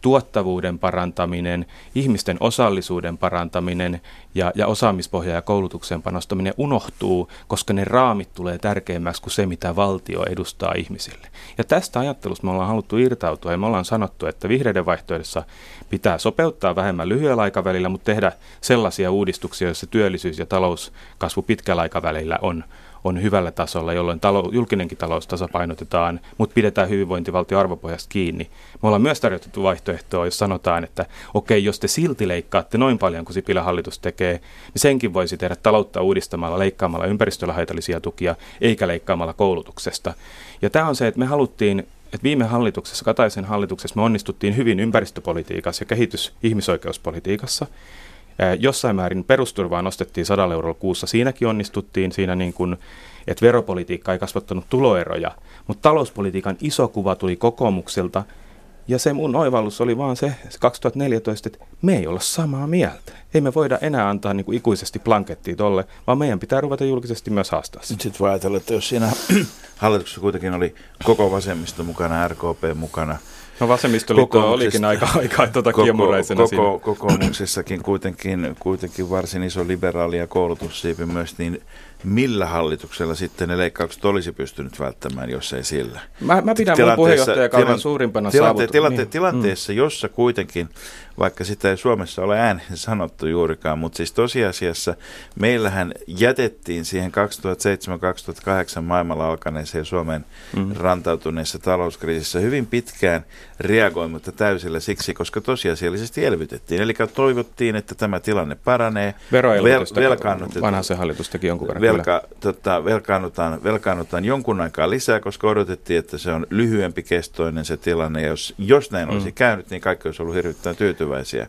tuottavuuden parantaminen, ihmisten osallisuuden parantaminen ja, ja osaamispohja ja koulutuksen panostaminen unohtuu, koska ne raamit tulee tärkeämmäksi kuin se, mitä valtio edustaa ihmisille. Ja tästä ajattelusta me ollaan haluttu irtautua ja me ollaan sanottu, että vihreiden vaihtoehdossa pitää sopeuttaa vähemmän lyhyellä aikavälillä, mutta tehdä sellaisia uudistuksia, joissa työllisyys ja talouskasvu pitkällä aikavälillä on on hyvällä tasolla, jolloin talou, julkinenkin talous tasapainotetaan, mutta pidetään hyvinvointivaltio arvopohjasta kiinni. Me ollaan myös tarjottu vaihtoehtoa, jos sanotaan, että okei, jos te silti leikkaatte noin paljon kuin Sipilän hallitus tekee, niin senkin voisi tehdä taloutta uudistamalla, leikkaamalla ympäristöllä haitallisia tukia, eikä leikkaamalla koulutuksesta. Ja tämä on se, että me haluttiin että viime hallituksessa, Kataisen hallituksessa, me onnistuttiin hyvin ympäristöpolitiikassa ja kehitys- ihmisoikeuspolitiikassa. Jossain määrin perusturvaa nostettiin 100 eurolla kuussa. Siinäkin onnistuttiin siinä niin kuin, että veropolitiikka ei kasvattanut tuloeroja, mutta talouspolitiikan iso kuva tuli kokoomukselta. Ja se mun oivallus oli vaan se, se 2014, että me ei olla samaa mieltä. Ei me voida enää antaa niin kuin ikuisesti blankettia tolle, vaan meidän pitää ruveta julkisesti myös haastaa Nyt sitten voi ajatella, että jos siinä [CLEARS THROAT] hallituksessa kuitenkin oli koko vasemmisto mukana, RKP mukana, No vasemmistoliitto olikin aika, [LAUGHS] aika tuota koko, kiemuraisena koko, siinä. Kokoomuksessakin kuitenkin, kuitenkin varsin iso liberaali ja koulutussiipi myös, niin millä hallituksella sitten ne leikkaukset olisi pystynyt välttämään, jos ei sillä? Mä, mä pidän mun puheenjohtajakauden tilan, suurimpana tilante, tilante, niin. Tilanteessa, mm. jossa kuitenkin, vaikka sitä ei Suomessa ole ääneen sanottu juurikaan, mutta siis tosiasiassa meillähän jätettiin siihen 2007-2008 maailmalla alkaneeseen Suomen mm. rantautuneessa talouskriisissä hyvin pitkään reagoimatta täysillä siksi, koska tosiasiallisesti elvytettiin. Eli toivottiin, että tämä tilanne paranee. Veroelvytystä vel, vanha se hallitus teki jonkun verran velka, tota, velkaannutaan, velkaannutaan jonkun aikaa lisää, koska odotettiin, että se on lyhyempi kestoinen se tilanne. Ja jos, jos näin olisi mm. käynyt, niin kaikki olisi ollut hirvittävän tyytyväisiä,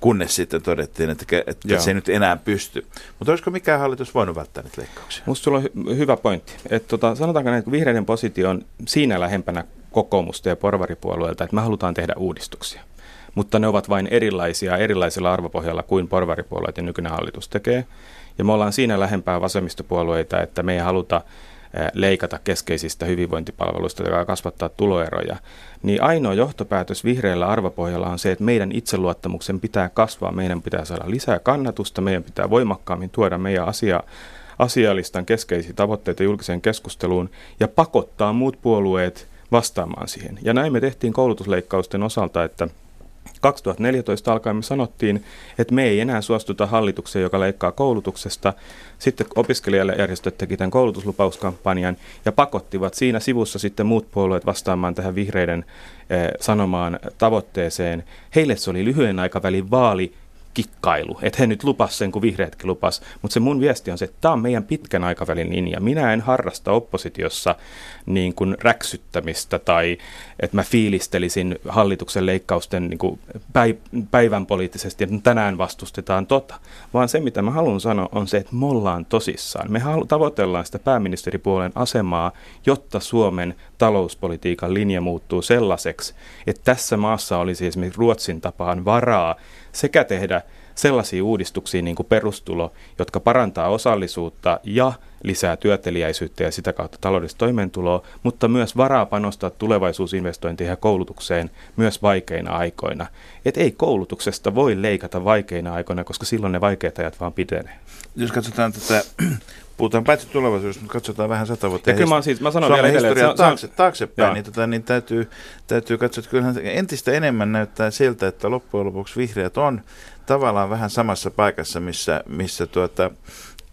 kunnes sitten todettiin, että, että se ei nyt enää pysty. Mutta olisiko mikään hallitus voinut välttää niitä leikkauksia? Minusta sulla on hy- hyvä pointti. Että tota, sanotaanko näin, että vihreiden positio on siinä lähempänä kokoomusta ja porvaripuolueelta, että me halutaan tehdä uudistuksia mutta ne ovat vain erilaisia erilaisilla arvopohjalla kuin porvaripuolueet ja nykyinen hallitus tekee. Ja me ollaan siinä lähempää vasemmistopuolueita, että me ei haluta leikata keskeisistä hyvinvointipalveluista ja kasvattaa tuloeroja, niin ainoa johtopäätös vihreällä arvopohjalla on se, että meidän itseluottamuksen pitää kasvaa, meidän pitää saada lisää kannatusta, meidän pitää voimakkaammin tuoda meidän asia, asialistan keskeisiä tavoitteita julkiseen keskusteluun ja pakottaa muut puolueet vastaamaan siihen. Ja näin me tehtiin koulutusleikkausten osalta, että 2014 alkaen me sanottiin, että me ei enää suostuta hallitukseen, joka leikkaa koulutuksesta. Sitten opiskelijajärjestöt teki tämän koulutuslupauskampanjan ja pakottivat siinä sivussa sitten muut puolueet vastaamaan tähän vihreiden eh, sanomaan tavoitteeseen. Heille se oli lyhyen aikavälin vaali kikkailu. Että he nyt lupas sen, kun vihreätkin lupas. Mutta se mun viesti on se, että tämä on meidän pitkän aikavälin linja. Minä en harrasta oppositiossa niin kuin räksyttämistä tai että mä fiilistelisin hallituksen leikkausten niin kuin päivän poliittisesti, että tänään vastustetaan tota. Vaan se, mitä mä haluan sanoa, on se, että me ollaan tosissaan. Me halu- tavoitellaan sitä pääministeripuolen asemaa, jotta Suomen talouspolitiikan linja muuttuu sellaiseksi, että tässä maassa olisi esimerkiksi Ruotsin tapaan varaa sekä tehdä sellaisia uudistuksia niin kuin perustulo, jotka parantaa osallisuutta ja lisää työtelijäisyyttä ja sitä kautta taloudellista toimeentuloa, mutta myös varaa panostaa tulevaisuusinvestointeihin ja koulutukseen myös vaikeina aikoina. Et ei koulutuksesta voi leikata vaikeina aikoina, koska silloin ne vaikeat ajat vaan pitenee. Jos katsotaan tätä puhutaan paitsi tulevaisuudesta, mutta katsotaan vähän sata vuotta. Ja kyllä mä, siis, mä sanon vielä edelleen, että taakse, taaksepäin, niin, tota, niin täytyy, täytyy katsoa, että kyllähän entistä enemmän näyttää siltä, että loppujen lopuksi vihreät on tavallaan vähän samassa paikassa, missä, missä tuota,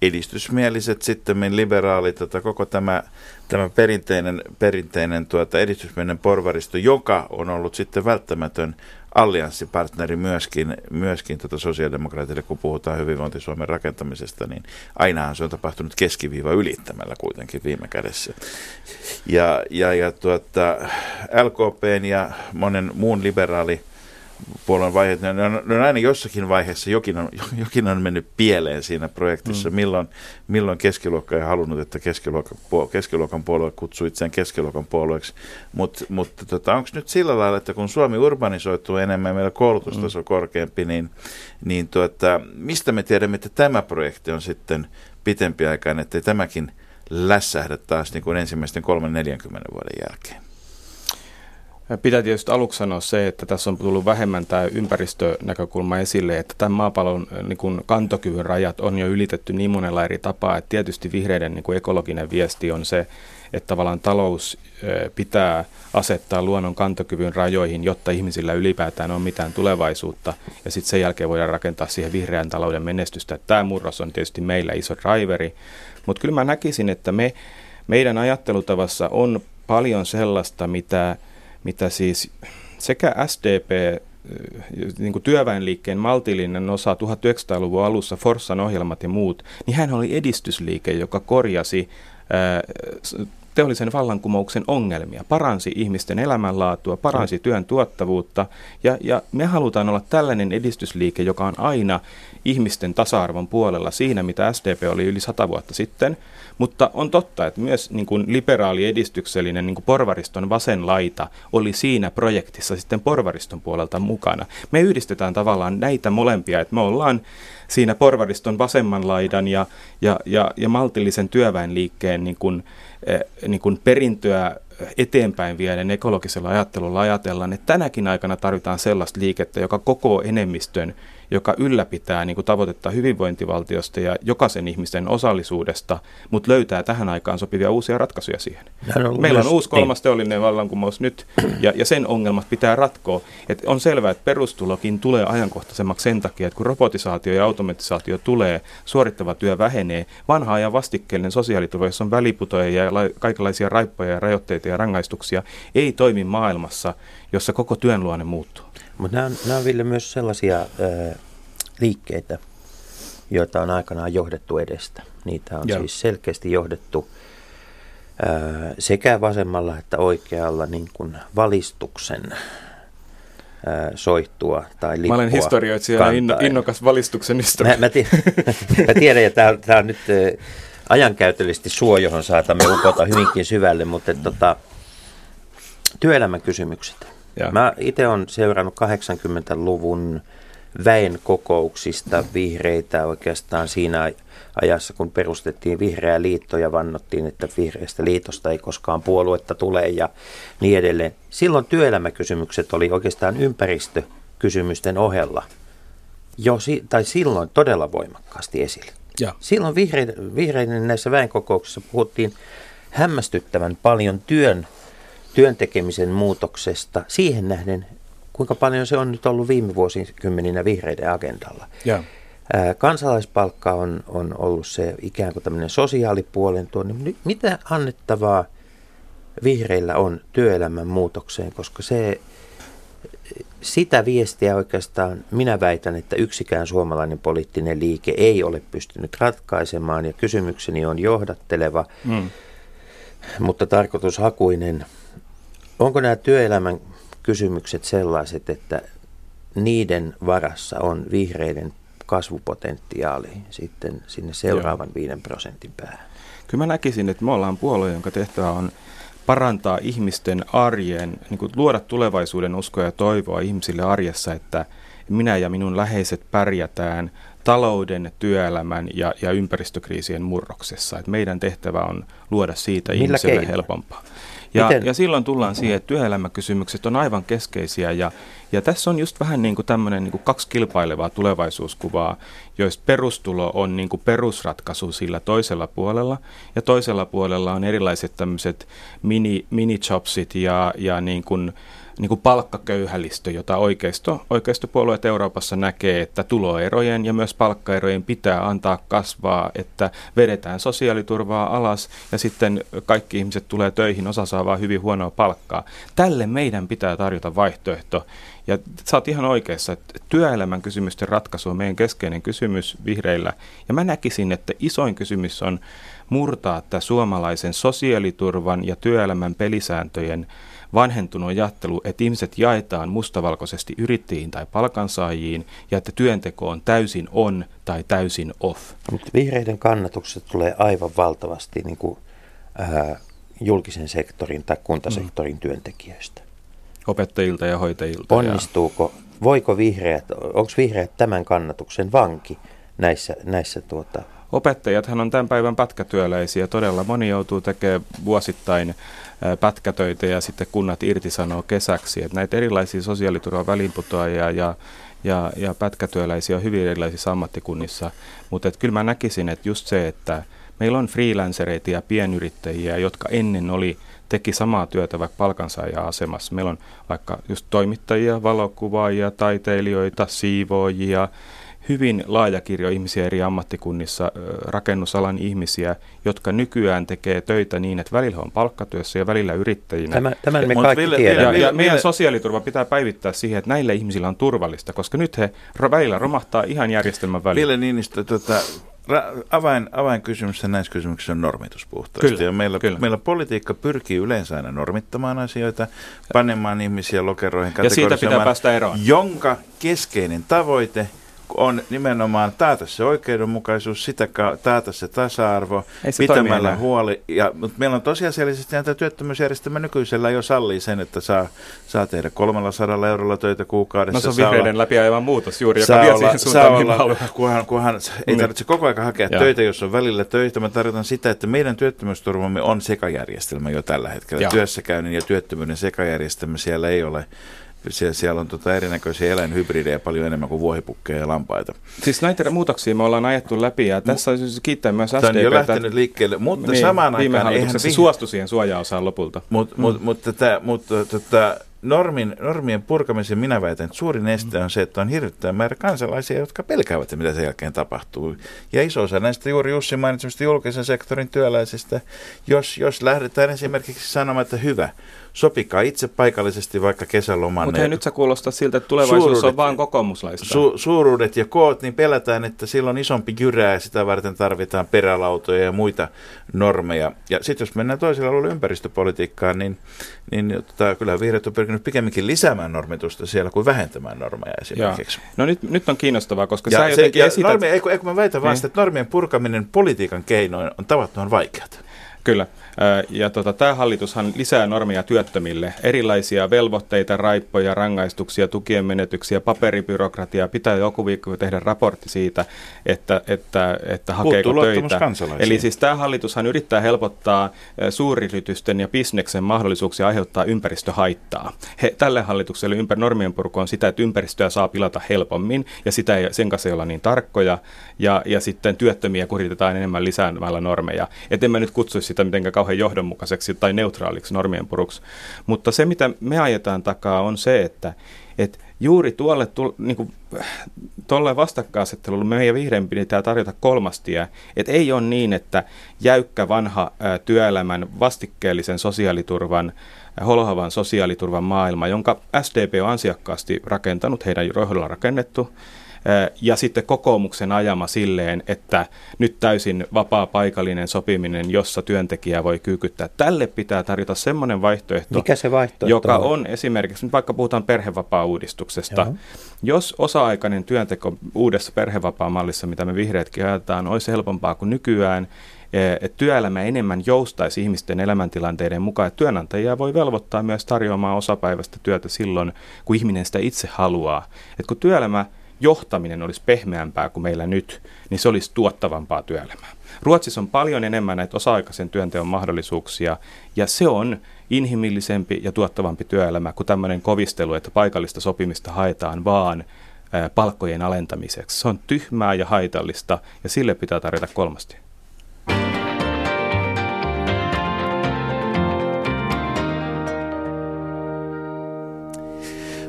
edistysmieliset, sitten liberaalit, tota, koko tämä, tämä perinteinen, perinteinen tuota, edistysmielinen porvaristo, joka on ollut sitten välttämätön allianssipartneri myöskin, myöskin tota sosiaalidemokraatille, kun puhutaan hyvinvointi-Suomen rakentamisesta, niin ainahan se on tapahtunut keskiviiva ylittämällä kuitenkin viime kädessä. Ja, ja, ja tuota, LKPn ja monen muun liberaali puolen vaiheet, ne on, ne on aina jossakin vaiheessa, jokin on, [LAUGHS] jokin on mennyt pieleen siinä projektissa, mm. milloin, milloin keskiluokka ei halunnut, että keskiluokan, keskiluokan puolue kutsuu itseään keskiluokan puolueeksi, Mut, mutta tota, onko nyt sillä lailla, että kun Suomi urbanisoituu enemmän ja meillä koulutustaso mm. korkeampi, niin, niin tuota, mistä me tiedämme, että tämä projekti on sitten pitempiaikainen, että tämäkin lässähdä taas niin kuin ensimmäisten 3-40 vuoden jälkeen? Pitää tietysti aluksi sanoa se, että tässä on tullut vähemmän tämä ympäristönäkökulma esille, että tämän maapallon niin kuin kantokyvyn rajat on jo ylitetty niin monella eri tapaa, että tietysti vihreiden niin kuin ekologinen viesti on se, että tavallaan talous pitää asettaa luonnon kantokyvyn rajoihin, jotta ihmisillä ylipäätään on mitään tulevaisuutta, ja sitten sen jälkeen voidaan rakentaa siihen vihreän talouden menestystä. Tämä murros on tietysti meillä iso driveri, mutta kyllä mä näkisin, että me, meidän ajattelutavassa on paljon sellaista, mitä mitä siis sekä SDP niin kuin työväenliikkeen maltillinen osa 1900-luvun alussa, Forssan ohjelmat ja muut, niin hän oli edistysliike, joka korjasi teollisen vallankumouksen ongelmia, paransi ihmisten elämänlaatua, paransi työn tuottavuutta ja, ja me halutaan olla tällainen edistysliike, joka on aina ihmisten tasa-arvon puolella siinä, mitä SDP oli yli sata vuotta sitten. Mutta on totta, että myös niin kuin liberaali edistyksellinen niin kuin porvariston vasen laita oli siinä projektissa sitten porvariston puolelta mukana. Me yhdistetään tavallaan näitä molempia, että me ollaan siinä porvariston vasemman laidan ja, ja, ja, ja maltillisen työväenliikkeen niin kuin, eh, niin kuin perintöä eteenpäin vieden ekologisella ajattelulla ajatellaan, että tänäkin aikana tarvitaan sellaista liikettä, joka koko enemmistön joka ylläpitää niin kuin tavoitetta hyvinvointivaltiosta ja jokaisen ihmisen osallisuudesta, mutta löytää tähän aikaan sopivia uusia ratkaisuja siihen. On Meillä on uusi kolmas niin. teollinen vallankumous nyt, ja, ja sen ongelmat pitää ratkoa. Et on selvää, että perustulokin tulee ajankohtaisemmaksi sen takia, että kun robotisaatio ja automatisaatio tulee, suorittava työ vähenee, vanha ajan vastikkeellinen sosiaaliturva, jossa on väliputoja ja la- kaikenlaisia raippoja ja rajoitteita ja rangaistuksia, ei toimi maailmassa, jossa koko työn luonne muuttuu. Mutta nämä, nämä on Ville myös sellaisia ää, liikkeitä, joita on aikanaan johdettu edestä. Niitä on Joo. siis selkeästi johdettu ää, sekä vasemmalla että oikealla niin kuin valistuksen ää, soittua tai lippua Mä olen historioitsija ja inno, innokas valistuksen historia. Mä, mä, tiedän, [LAUGHS] mä tiedän, ja tämä, on nyt ää, ajankäytöllisesti suo, johon saatamme upota hyvinkin syvälle, mutta tota, työelämäkysymykset ja. Mä itse olen seurannut 80-luvun väen kokouksista vihreitä oikeastaan siinä ajassa, kun perustettiin vihreä liitto ja vannottiin, että vihreästä liitosta ei koskaan puoluetta tule ja niin edelleen. Silloin työelämäkysymykset oli oikeastaan ympäristökysymysten ohella jo tai silloin todella voimakkaasti esillä. Ja. Silloin vihreiden, vihreiden näissä väenkokouksissa puhuttiin hämmästyttävän paljon työn työntekemisen muutoksesta siihen nähden, kuinka paljon se on nyt ollut viime vuosikymmeninä vihreiden agendalla. Ja. Kansalaispalkka on, on ollut se ikään kuin tämmöinen sosiaalipuolen tuo. Niin mitä annettavaa vihreillä on työelämän muutokseen, koska se sitä viestiä oikeastaan minä väitän, että yksikään suomalainen poliittinen liike ei ole pystynyt ratkaisemaan ja kysymykseni on johdatteleva, mm. mutta tarkoitushakuinen. Onko nämä työelämän kysymykset sellaiset, että niiden varassa on vihreiden kasvupotentiaali sitten sinne seuraavan Joo. 5 prosentin päähän? Kyllä mä näkisin, että me ollaan puolue, jonka tehtävä on parantaa ihmisten arjen, niin kuin luoda tulevaisuuden uskoa ja toivoa ihmisille arjessa, että minä ja minun läheiset pärjätään talouden, työelämän ja, ja ympäristökriisien murroksessa. Että meidän tehtävä on luoda siitä Millä ihmiselle keinoin? helpompaa. Ja, ja silloin tullaan siihen, että työelämäkysymykset on aivan keskeisiä ja, ja tässä on just vähän niin kuin tämmöinen niin kuin kaksi kilpailevaa tulevaisuuskuvaa, joista perustulo on niin kuin perusratkaisu sillä toisella puolella. Ja toisella puolella on erilaiset tämmöiset mini, mini-jobsit ja, ja niin kuin, niin kuin palkkaköyhälistö, jota oikeisto, oikeistopuolueet Euroopassa näkee, että tuloerojen ja myös palkkaerojen pitää antaa kasvaa, että vedetään sosiaaliturvaa alas ja sitten kaikki ihmiset tulee töihin, osa saa vaan hyvin huonoa palkkaa. Tälle meidän pitää tarjota vaihtoehto. Ja sä oot ihan oikeassa, että työelämän kysymysten ratkaisu on meidän keskeinen kysymys vihreillä. Ja mä näkisin, että isoin kysymys on murtaa tämä suomalaisen sosiaaliturvan ja työelämän pelisääntöjen vanhentunut ajattelu, että ihmiset jaetaan mustavalkoisesti yrittäjiin tai palkansaajiin ja että työnteko on täysin on tai täysin off. Mutta vihreiden kannatukset tulee aivan valtavasti niin kuin, ää, julkisen sektorin tai kuntasektorin mm. työntekijöistä. Opettajilta ja hoitajilta. Onnistuuko, ja... voiko vihreät, onko vihreät tämän kannatuksen vanki näissä, näissä tuota, Opettajathan on tämän päivän pätkätyöläisiä. Todella moni joutuu tekemään vuosittain pätkätöitä ja sitten kunnat irtisanoo kesäksi. Että näitä erilaisia sosiaaliturvan väliinputoajia ja, ja, ja pätkätyöläisiä on hyvin erilaisissa ammattikunnissa. Mutta kyllä mä näkisin, että just se, että meillä on freelancereita ja pienyrittäjiä, jotka ennen oli teki samaa työtä vaikka palkansaaja-asemassa. Meillä on vaikka just toimittajia, valokuvaajia, taiteilijoita, siivoojia, hyvin laaja kirjo ihmisiä eri ammattikunnissa, rakennusalan ihmisiä, jotka nykyään tekee töitä niin, että välillä on palkkatyössä ja välillä yrittäjinä. Tämä, tämän me kaikki Ville, tiedämme. Ja, ja meidän sosiaaliturva pitää päivittää siihen, että näillä ihmisillä on turvallista, koska nyt he välillä romahtaa ihan järjestelmän välillä. Ville Niinistö, tota, avain, avainkysymys näissä kysymyksissä on normitus puhtaasti. Kyllä, ja meillä, kyllä. meillä politiikka pyrkii yleensä aina normittamaan asioita, panemaan ihmisiä lokeroihin, ja siitä pitää päästä eroon. jonka keskeinen tavoite – on nimenomaan taata se oikeudenmukaisuus, sitä taata se tasa-arvo, se pitämällä huoli. Ja, mutta meillä on tosiasiallisesti tämä työttömyysjärjestelmä nykyisellä jo sallii sen, että saa, saa tehdä 300 eurolla töitä kuukaudessa. No se on vihreiden läpiajavan muutos juuri, joka vie siihen suuntaan, olla, kunhan, kunhan ei niin. tarvitse koko ajan hakea ja. töitä, jos on välillä töitä. Mä tarkoitan sitä, että meidän työttömyysturvamme on sekajärjestelmä jo tällä hetkellä. Ja. Työssäkäynnin ja työttömyyden sekajärjestelmä siellä ei ole siellä, siellä on tota erinäköisiä eläinhybridejä paljon enemmän kuin vuohipukkeja ja lampaita. Siis näitä muutoksia me ollaan ajettu läpi ja tässä on siis kiittää myös SDPtä. Tämä on jo lähtenyt liikkeelle, mutta niin, samaan aikaan... Eihän se suostui siihen suojaosaan lopulta. Mut, mm. mut, mutta tätä, mutta tätä, normin, normien purkamisen minä väitän, että suurin este on se, että on hirvittävä määrä kansalaisia, jotka pelkäävät, mitä sen jälkeen tapahtuu. Ja iso osa näistä juuri Jussi mainitsemista julkisen sektorin työläisistä, jos, jos lähdetään esimerkiksi sanomaan, että hyvä, sopikaa itse paikallisesti vaikka kesäloman. Mutta nyt se kuulostaa siltä, että tulevaisuus on vain kokoomuslaista. Su, suuruudet ja koot, niin pelätään, että silloin isompi jyrää ja sitä varten tarvitaan perälautoja ja muita normeja. Ja sitten jos mennään toisella alueella ympäristöpolitiikkaan, niin, niin tota, kyllä vihreät on pyrkinyt pikemminkin lisäämään normitusta siellä kuin vähentämään normeja esimerkiksi. Ja. No nyt, nyt on kiinnostavaa, koska ja sä se, jotenkin ja esität... Normi, eikö, eikö mä väitän niin. vasta, että normien purkaminen politiikan keinoin on tavattoman vaikeaa. Kyllä. Ja tota, tämä hallitushan lisää normeja työttömille. Erilaisia velvoitteita, raippoja, rangaistuksia, tukien menetyksiä, paperibyrokratiaa. Pitää joku viikko tehdä raportti siitä, että, että, että hakeeko töitä. Eli siis tämä hallitushan yrittää helpottaa suuryritysten ja bisneksen mahdollisuuksia aiheuttaa ympäristöhaittaa. He, tälle hallitukselle ympär, normien purku on sitä, että ympäristöä saa pilata helpommin ja sitä ei, sen kanssa ei olla niin tarkkoja. Ja, ja sitten työttömiä kuritetaan enemmän lisäämällä normeja. Et en mä nyt kutsuisi sitä mitenkään kauhean johdonmukaiseksi tai neutraaliksi normien puruksi. Mutta se, mitä me ajetaan takaa, on se, että että juuri tuolle, niin kuin, tuolle vastakkainasettelulle meidän vihreän pitää tarjota kolmastia. Että ei ole niin, että jäykkä vanha työelämän vastikkeellisen sosiaaliturvan, holhavan sosiaaliturvan maailma, jonka SDP on ansiakkaasti rakentanut, heidän rohdollaan rakennettu, ja sitten kokoomuksen ajama silleen, että nyt täysin vapaa paikallinen sopiminen, jossa työntekijä voi kyykyttää. Tälle pitää tarjota semmoinen vaihtoehto, Mikä se vaihtoehto joka on? on esimerkiksi, nyt vaikka puhutaan perhevapaa-uudistuksesta, Joo. jos osa-aikainen työnteko uudessa perhevapaa-mallissa, mitä me vihreätkin ajatellaan, olisi helpompaa kuin nykyään, että työelämä enemmän joustaisi ihmisten elämäntilanteiden mukaan, että työnantajia voi velvoittaa myös tarjoamaan osapäiväistä työtä silloin, kun ihminen sitä itse haluaa. Että kun työelämä johtaminen olisi pehmeämpää kuin meillä nyt, niin se olisi tuottavampaa työelämää. Ruotsissa on paljon enemmän näitä osa-aikaisen työnteon mahdollisuuksia, ja se on inhimillisempi ja tuottavampi työelämä kuin tämmöinen kovistelu, että paikallista sopimista haetaan vaan palkkojen alentamiseksi. Se on tyhmää ja haitallista, ja sille pitää tarjota kolmasti.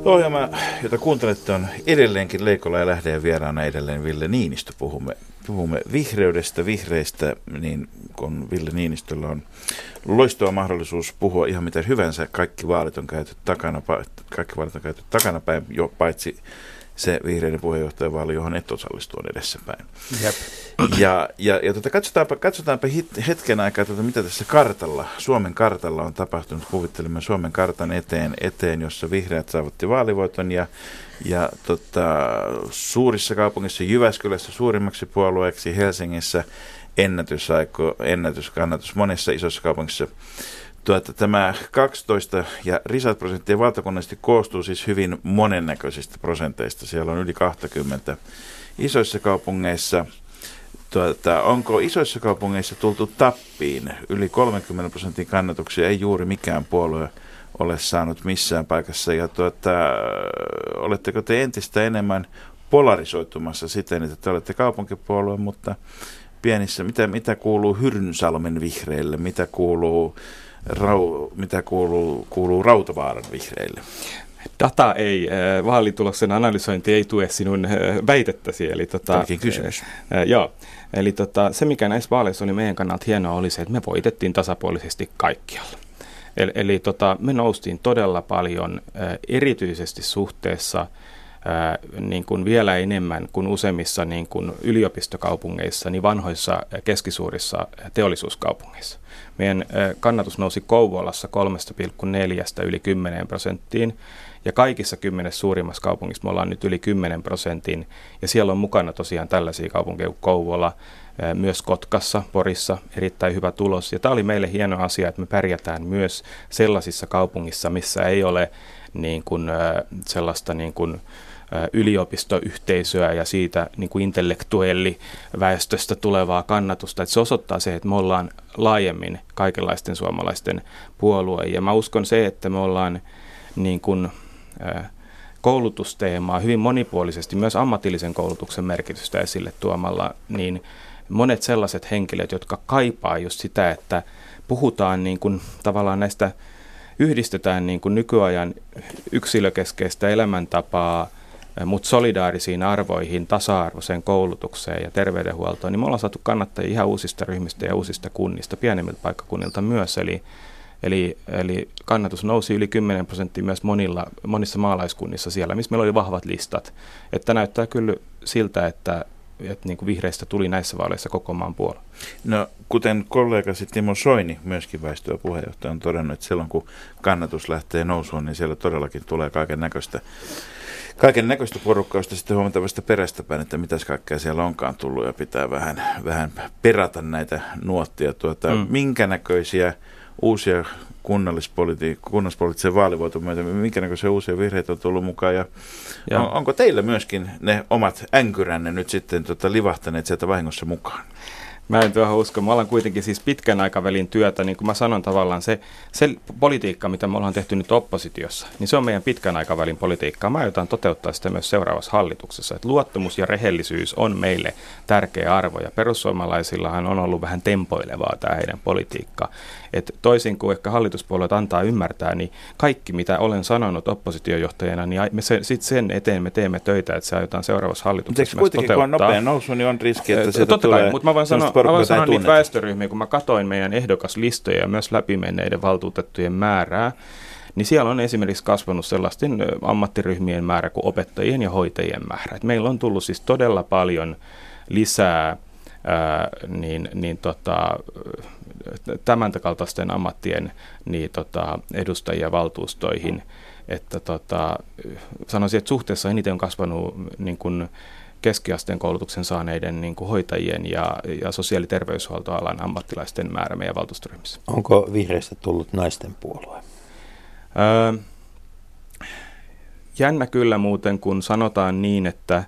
Ohjelma, jota kuuntelette, on edelleenkin Leikola ja Lähde vieraana edelleen Ville Niinistö. Puhumme, puhumme vihreydestä, vihreistä, niin kun Ville Niinistöllä on loistava mahdollisuus puhua ihan mitä hyvänsä. Kaikki vaalit on käyty takana, kaikki vaalit on käyty takanapäin, jo paitsi se vihreiden puheenjohtajavaali, johon et osallistu on edessäpäin. Jep. Ja, ja, ja tuota, katsotaanpa, katsotaanpa hit, hetken aikaa, tuota, mitä tässä kartalla, Suomen kartalla on tapahtunut. Kuvittelemme Suomen kartan eteen, eteen jossa vihreät saavutti vaalivoiton ja, ja tota, suurissa kaupungissa Jyväskylässä suurimmaksi puolueeksi, Helsingissä ennätysaiko, ennätyskannatus monissa isoissa kaupungissa Tuota, tämä 12 ja risat prosenttia valtakunnallisesti koostuu siis hyvin monennäköisistä prosenteista. Siellä on yli 20 isoissa kaupungeissa. Tuota, onko isoissa kaupungeissa tultu tappiin? Yli 30 prosentin kannatuksia ei juuri mikään puolue ole saanut missään paikassa. Ja tuota, oletteko te entistä enemmän polarisoitumassa siten, että te olette kaupunkipuolue, mutta pienissä, mitä, mitä kuuluu Hyrynsalmen vihreille, mitä kuuluu rau, mitä kuuluu, kuuluu Rautavaaran vihreille? Data ei, äh, vaalituloksen analysointi ei tue sinun äh, väitettäsi. Eli, tota, kysymys. Äh, joo, eli tota, se mikä näissä vaaleissa oli meidän kannalta hienoa oli se, että me voitettiin tasapuolisesti kaikkialla. Eli, eli tota, me noustiin todella paljon äh, erityisesti suhteessa ää, niin kuin vielä enemmän kuin useimmissa niin kuin yliopistokaupungeissa, niin vanhoissa keskisuurissa teollisuuskaupungeissa. Meidän kannatus nousi Kouvolassa 3,4 yli 10 prosenttiin ja kaikissa kymmenessä suurimmassa kaupungissa me ollaan nyt yli 10 prosentin ja siellä on mukana tosiaan tällaisia kaupunkeja kuin Kouvola, myös Kotkassa, Porissa erittäin hyvä tulos. Ja tämä oli meille hieno asia, että me pärjätään myös sellaisissa kaupungissa, missä ei ole niin kuin, sellaista niin kuin, yliopistoyhteisöä ja siitä niin kuin intellektuelliväestöstä tulevaa kannatusta. Että se osoittaa se, että me ollaan laajemmin kaikenlaisten suomalaisten puolue. Ja mä uskon se, että me ollaan niin kuin, koulutusteemaa hyvin monipuolisesti, myös ammatillisen koulutuksen merkitystä esille tuomalla, niin monet sellaiset henkilöt, jotka kaipaa just sitä, että puhutaan niin kuin tavallaan näistä, yhdistetään niin kuin nykyajan yksilökeskeistä elämäntapaa – mutta solidaarisiin arvoihin, tasa-arvoiseen koulutukseen ja terveydenhuoltoon, niin me ollaan saatu kannattajia ihan uusista ryhmistä ja uusista kunnista, pienemmiltä paikkakunnilta myös. Eli, eli, eli kannatus nousi yli 10 prosenttia myös monilla, monissa maalaiskunnissa siellä, missä meillä oli vahvat listat. Että näyttää kyllä siltä, että, että niin kuin vihreistä tuli näissä vaaleissa koko maan puolella. No, kuten kollegasi Timo Soini, myöskin väistöä puheenjohtaja, on todennut, että silloin kun kannatus lähtee nousuun, niin siellä todellakin tulee kaiken näköistä kaiken näköistä porukkaa, josta sitten huomattavasta perästäpäin, että mitäs kaikkea siellä onkaan tullut ja pitää vähän, vähän perata näitä nuottia. Tuota, mm. Minkä näköisiä uusia kunnallispoliti- kunnallispoliittisen vaalivoiton myötä, minkä näköisiä uusia vihreitä on tullut mukaan ja, ja. On, onko teillä myöskin ne omat änkyränne nyt sitten tota, livahtaneet sieltä vahingossa mukaan? Mä en tuohon usko. Me ollaan kuitenkin siis pitkän aikavälin työtä, niin kuin mä sanon tavallaan, se, se politiikka, mitä me ollaan tehty nyt oppositiossa, niin se on meidän pitkän aikavälin politiikkaa. Mä aiotaan toteuttaa sitä myös seuraavassa hallituksessa. Että luottamus ja rehellisyys on meille tärkeä arvo, ja perussuomalaisillahan on ollut vähän tempoilevaa tämä heidän politiikka. Et toisin kuin ehkä hallituspuolueet antaa ymmärtää, niin kaikki, mitä olen sanonut oppositiojohtajana, niin me se, sit sen eteen me teemme töitä, että se aiotaan seuraavassa hallituksessa Mutta kuitenkin, kun on nopea nousu, niin on riski, että sieltä tulee... mutta mä voin sanoa, mä voin sanoa niitä väestöryhmiä, kun mä katoin meidän ehdokaslistoja ja myös läpimenneiden valtuutettujen määrää, niin siellä on esimerkiksi kasvanut sellaisten ammattiryhmien määrä kuin opettajien ja hoitajien määrä. Et meillä on tullut siis todella paljon lisää ää, niin, niin tota, tämän kaltaisten ammattien niin, tota, edustajia valtuustoihin. Että tota, sanoisin, että suhteessa eniten on kasvanut niin kuin, keskiasteen koulutuksen saaneiden niin kuin hoitajien ja, ja sosiaali- ja terveyshuoltoalan ammattilaisten määrä meidän valtuustoryhmissä. Onko vihreistä tullut naisten puolue? Öö, jännä kyllä muuten, kun sanotaan niin, että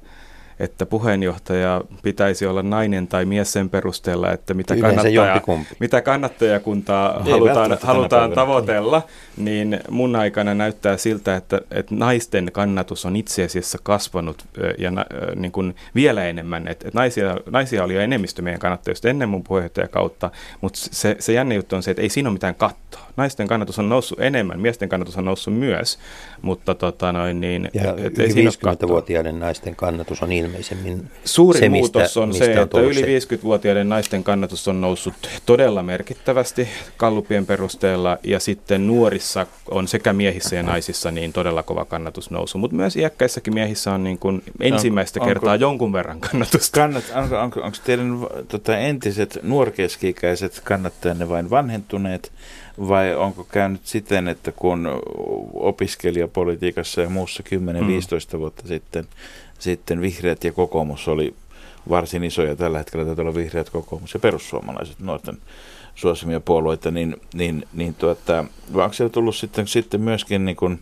että puheenjohtaja pitäisi olla nainen tai mies sen perusteella, että mitä, kannattaja, mitä kannattajakuntaa Ei halutaan, halutaan tavoitella, niin mun aikana näyttää siltä, että, että naisten kannatus on itse asiassa kasvanut ja niin kuin vielä enemmän. Että, että naisia, naisia oli jo enemmistö meidän kannattajista ennen mun puheenjohtajakautta, mutta se, se jänne juttu on se, että ei siinä ole mitään kattoa. Naisten kannatus on noussut enemmän, miesten kannatus on noussut myös, mutta tota noin niin... Ja et, yli 50-vuotiaiden naisten kannatus on ilmeisemmin Suuri se, muutos mistä, on mistä se, on että yli 50-vuotiaiden naisten kannatus on noussut todella merkittävästi kallupien perusteella, ja sitten nuorissa on sekä miehissä ja naisissa niin todella kova kannatus nousu, mutta myös iäkkäissäkin miehissä on niin kuin ensimmäistä onko, kertaa onko, jonkun verran kannatusta. Kannat, onko, onko, onko teidän tota, entiset nuorkeski-ikäiset kannattajanne vain vanhentuneet, vai onko käynyt siten, että kun opiskelijapolitiikassa ja muussa 10-15 mm. vuotta sitten, sitten vihreät ja kokoomus oli varsin isoja, tällä hetkellä täytyy olla vihreät, kokoomus ja perussuomalaiset nuorten suosimia puolueita, niin, niin, niin tuota, onko siellä tullut sitten, sitten myöskin niin kuin,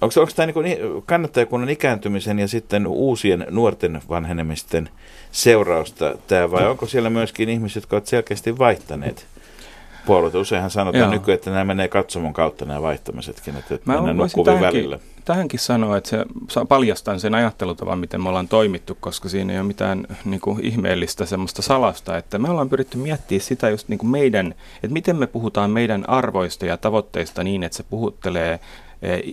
Onko, onko tämä niin kannattajakunnan ikääntymisen ja sitten uusien nuorten vanhenemisten seurausta tämä vai onko siellä myöskin ihmiset, jotka ovat selkeästi vaihtaneet puolueita. Useinhan sanotaan Joo. nykyään, että nämä menee katsomon kautta nämä vaihtamisetkin, että Mä mennään nukkuviin välillä. Tähänkin sanoa, että se paljastan sen ajattelutavan, miten me ollaan toimittu, koska siinä ei ole mitään niin kuin, ihmeellistä semmoista salasta, että me ollaan pyritty miettimään sitä just niin kuin meidän, että miten me puhutaan meidän arvoista ja tavoitteista niin, että se puhuttelee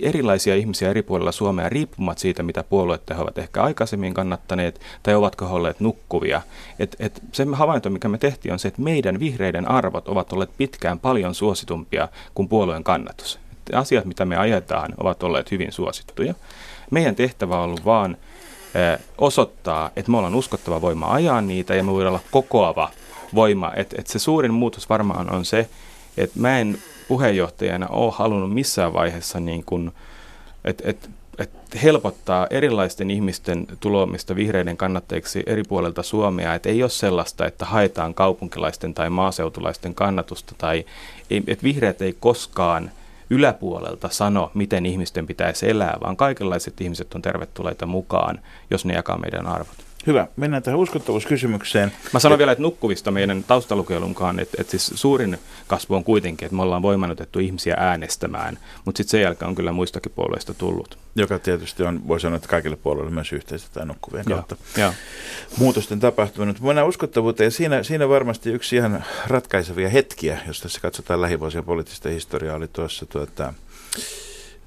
erilaisia ihmisiä eri puolilla Suomea riippumatta siitä, mitä puolueet he ovat ehkä aikaisemmin kannattaneet tai ovatko he olleet nukkuvia. Et, et se havainto, mikä me tehtiin, on se, että meidän vihreiden arvot ovat olleet pitkään paljon suositumpia kuin puolueen kannatus. Et asiat, mitä me ajetaan, ovat olleet hyvin suosittuja. Meidän tehtävä on ollut vaan eh, osoittaa, että me ollaan uskottava voima ajaa niitä ja me voidaan olla kokoava voima. Et, et se suurin muutos varmaan on se, että mä en puheenjohtajana ole halunnut missään vaiheessa niin kuin, et, et, et helpottaa erilaisten ihmisten tuloamista vihreiden kannattajiksi eri puolilta Suomea. Et ei ole sellaista, että haetaan kaupunkilaisten tai maaseutulaisten kannatusta tai että vihreät ei koskaan yläpuolelta sano, miten ihmisten pitäisi elää, vaan kaikenlaiset ihmiset on tervetulleita mukaan, jos ne jakaa meidän arvot. Hyvä. Mennään tähän uskottavuuskysymykseen. Mä sanon et... vielä, että nukkuvista meidän taustalukeilun mukaan, että, että siis suurin kasvu on kuitenkin, että me ollaan voimannutettu ihmisiä äänestämään, mutta sitten sen jälkeen on kyllä muistakin puolueista tullut. Joka tietysti on, voi sanoa, että kaikille puolueille myös yhteistä tai nukkuvien kautta ja. muutosten tapahtunut. Mennään uskottavuuteen ja siinä, siinä varmasti yksi ihan ratkaisevia hetkiä, jos tässä katsotaan lähivuosien poliittista historiaa, oli tuossa tuota,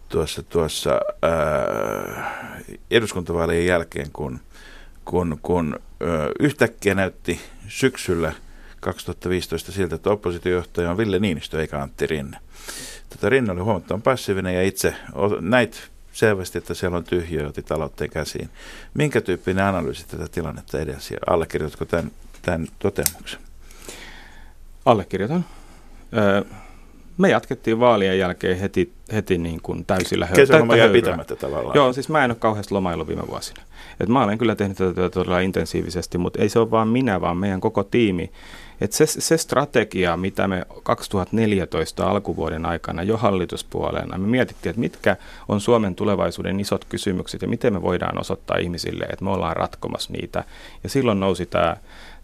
tuossa, tuossa ää, eduskuntavaalien jälkeen, kun – kun, kun yhtäkkiä näytti syksyllä 2015 siltä, että oppositiojohtaja on Ville Niinistö eikä Antti Rinne. Tätä Rinne oli huomattavan passiivinen ja itse näit selvästi, että siellä on tyhjö ja otit aloitteen käsiin. Minkä tyyppinen analyysi tätä tilannetta edes ja allekirjoitatko tämän, tämän toteamuksen? Allekirjoitan. Me jatkettiin vaalien jälkeen heti, heti niin kuin täysillä höyryä. Kesäloma jäi pitämättä tavallaan. Joo, siis mä en ole kauheasti lomailu viime vuosina. Et mä olen kyllä tehnyt tätä työtä todella intensiivisesti, mutta ei se ole vaan minä, vaan meidän koko tiimi. Et se, se strategia, mitä me 2014 alkuvuoden aikana jo hallituspuolena, me mietittiin, että mitkä on Suomen tulevaisuuden isot kysymykset ja miten me voidaan osoittaa ihmisille, että me ollaan ratkomassa niitä. Ja silloin nousi tämä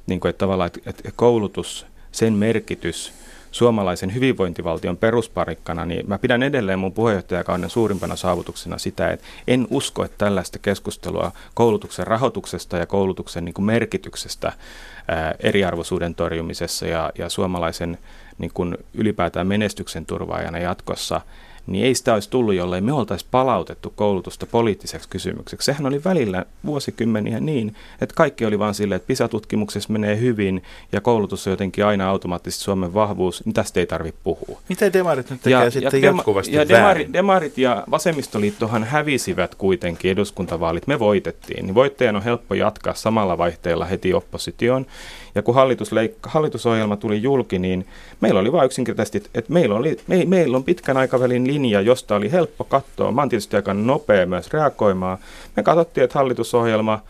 niin kuin, että tavallaan että koulutus, sen merkitys suomalaisen hyvinvointivaltion perusparikkana, niin mä pidän edelleen mun puheenjohtajakauden suurimpana saavutuksena sitä, että en usko, että tällaista keskustelua koulutuksen rahoituksesta ja koulutuksen niin kuin merkityksestä ää, eriarvoisuuden torjumisessa ja, ja suomalaisen niin kuin ylipäätään menestyksen turvaajana jatkossa – niin ei sitä olisi tullut, jollei me oltaisiin palautettu koulutusta poliittiseksi kysymykseksi. Sehän oli välillä vuosikymmeniä niin, että kaikki oli vain silleen, että PISA-tutkimuksessa menee hyvin ja koulutus on jotenkin aina automaattisesti Suomen vahvuus, niin tästä ei tarvitse puhua. Mitä demarit nyt tekee ja, sitten ja jatkuvasti ja demarit, demarit ja vasemmistoliittohan hävisivät kuitenkin eduskuntavaalit. Me voitettiin, niin voittajan on helppo jatkaa samalla vaihteella heti oppositioon. Ja kun hallitus hallitusohjelma tuli julki, niin meillä oli vain yksinkertaisesti, että meillä, oli, me, meillä on pitkän aikavälin linja, josta oli helppo katsoa. Mä oon tietysti aika nopea myös reagoimaan. Me katsottiin, että hallitusohjelma,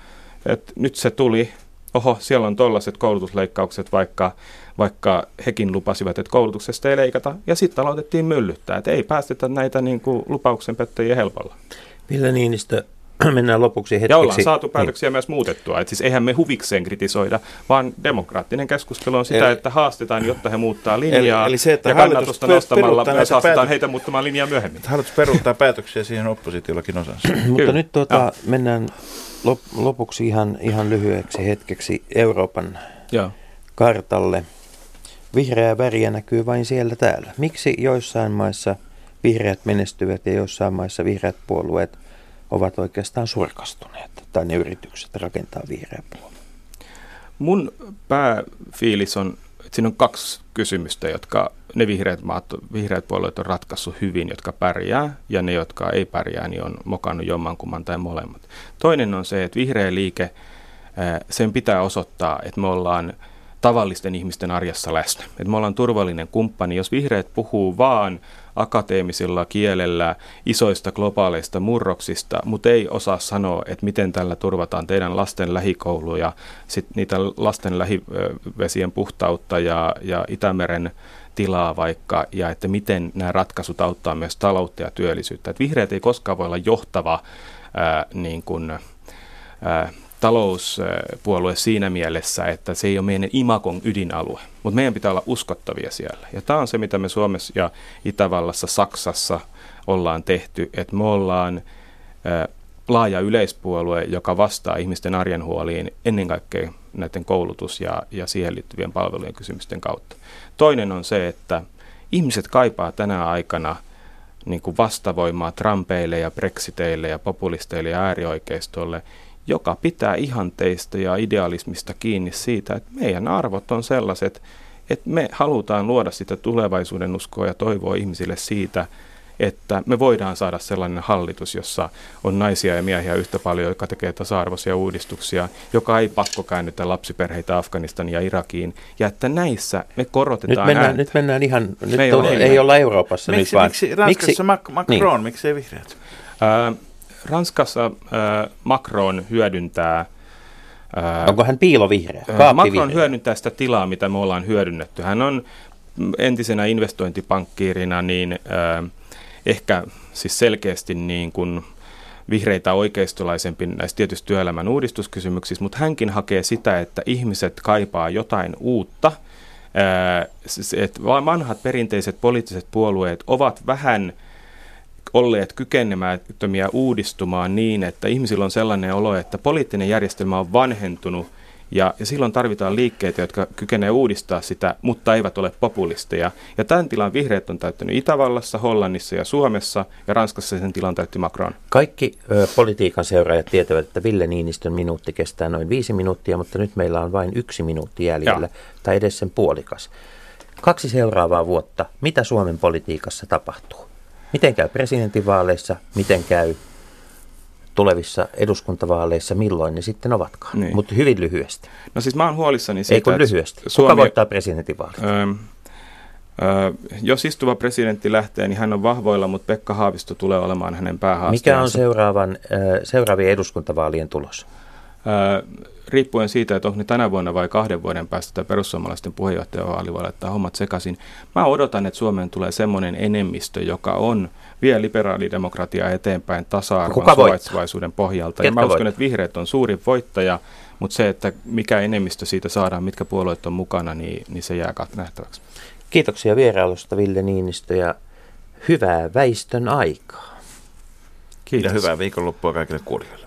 että nyt se tuli, oho, siellä on tollaiset koulutusleikkaukset, vaikka, vaikka hekin lupasivat, että koulutuksesta ei leikata. Ja sitten aloitettiin myllyttää, että ei päästetä näitä niin kuin, lupauksen pettäjiä helpolla. Ville Niinistö, [CLEARS THROAT] mennään lopuksi hetkeksi. Ja ollaan saatu niin. päätöksiä niin. myös muutettua. Et siis eihän me huvikseen kritisoida, vaan demokraattinen keskustelu on sitä, eli, että haastetaan, jotta he muuttaa linjaa. Eli, eli se, että ja kannatusta nostamalla me haastetaan päätö- heitä muuttamaan linjaa myöhemmin. Hallitus peruuttaa päätöksiä siihen oppositiollakin osansa. [CLEARS THROAT] Mutta nyt tuota, mennään lop- lopuksi ihan, ihan lyhyeksi hetkeksi Euroopan ja. kartalle. Vihreä väriä näkyy vain siellä täällä. Miksi joissain maissa vihreät menestyvät ja joissain maissa vihreät puolueet – ovat oikeastaan surkastuneet, tai ne yritykset rakentaa vihreä puolue? Mun pääfiilis on, että siinä on kaksi kysymystä, jotka ne vihreät, maat, vihreät puolueet on ratkaissut hyvin, jotka pärjää, ja ne, jotka ei pärjää, niin on mokannut jommankumman tai molemmat. Toinen on se, että vihreä liike, sen pitää osoittaa, että me ollaan tavallisten ihmisten arjessa läsnä. Että me ollaan turvallinen kumppani. Jos vihreät puhuu vaan akateemisella kielellä isoista globaaleista murroksista, mutta ei osaa sanoa, että miten tällä turvataan teidän lasten lähikoulu ja sit niitä lasten lähivesien puhtautta ja, ja Itämeren tilaa vaikka, ja että miten nämä ratkaisut auttaa myös taloutta ja työllisyyttä. Että vihreät ei koskaan voi olla johtava ää, niin kuin, ää, talouspuolue siinä mielessä, että se ei ole meidän imakon ydinalue, mutta meidän pitää olla uskottavia siellä. Ja tämä on se, mitä me Suomessa ja Itävallassa, Saksassa ollaan tehty, että me ollaan laaja yleispuolue, joka vastaa ihmisten arjen huoliin ennen kaikkea näiden koulutus- ja, ja siihen liittyvien palvelujen kysymysten kautta. Toinen on se, että ihmiset kaipaa tänä aikana niin kuin vastavoimaa Trumpeille ja Brexiteille ja populisteille ja äärioikeistolle, joka pitää ihanteista ja idealismista kiinni siitä, että meidän arvot on sellaiset, että me halutaan luoda sitä tulevaisuuden uskoa ja toivoa ihmisille siitä, että me voidaan saada sellainen hallitus, jossa on naisia ja miehiä yhtä paljon, joka tekee tasa-arvoisia uudistuksia, joka ei pakkokäännytä lapsiperheitä Afganistan ja Irakiin, ja että näissä me korotetaan Nyt mennään, ääntä. nyt mennään ihan, nyt ei, on, ei olla Euroopassa miksi, nyt vaan. Miksi Ranskassa miksi, Macron, niin. miksi ei vihreät? Ää, Ranskassa äh, Macron hyödyntää äh, Onko hän piilovihreä? Äh, Macron hyödyntää sitä tilaa, mitä me ollaan hyödynnetty. Hän on entisenä investointipankkiirina niin äh, ehkä siis selkeästi niin kuin vihreitä oikeistolaisempi näissä tietysti työelämän uudistuskysymyksissä, mutta hänkin hakee sitä, että ihmiset kaipaa jotain uutta. Äh, että vanhat perinteiset poliittiset puolueet ovat vähän – olleet kykenemättömiä uudistumaan niin, että ihmisillä on sellainen olo, että poliittinen järjestelmä on vanhentunut ja, ja silloin tarvitaan liikkeitä, jotka kykenevät uudistaa sitä, mutta eivät ole populisteja. Ja tämän tilan vihreät on täyttänyt Itävallassa, Hollannissa ja Suomessa, ja Ranskassa sen tilan täytti Macron. Kaikki ö, politiikan seuraajat tietävät, että Ville Niinistön minuutti kestää noin viisi minuuttia, mutta nyt meillä on vain yksi minuutti jäljellä, ja. tai edes sen puolikas. Kaksi seuraavaa vuotta. Mitä Suomen politiikassa tapahtuu? Miten käy presidentinvaaleissa, miten käy tulevissa eduskuntavaaleissa, milloin ne sitten ovatkaan. Niin. Mutta hyvin lyhyesti. No siis mä oon huolissani siitä, Ei kun lyhyesti. Suomi, Kuka voittaa presidentinvaalit? Öö, öö, jos istuva presidentti lähtee, niin hän on vahvoilla, mutta Pekka Haavisto tulee olemaan hänen päähaasteensa. Mikä on seuraavan, öö, seuraavien eduskuntavaalien tulos? Riippuen siitä, että onko ne tänä vuonna vai kahden vuoden päästä tämä perussuomalaisten puheenjohtajavaali voi laittaa hommat sekaisin. Mä odotan, että Suomeen tulee semmoinen enemmistö, joka on vie liberaalidemokratiaa eteenpäin tasa-arvon suvaitsevaisuuden pohjalta. Ketkä ja mä uskon, että vihreät on suurin voittaja, mutta se, että mikä enemmistö siitä saadaan, mitkä puolueet on mukana, niin, niin se jää nähtäväksi. Kiitoksia vierailusta Ville Niinistö ja hyvää väistön aikaa. Kiitos. Ja hyvää viikonloppua kaikille kuulijoille.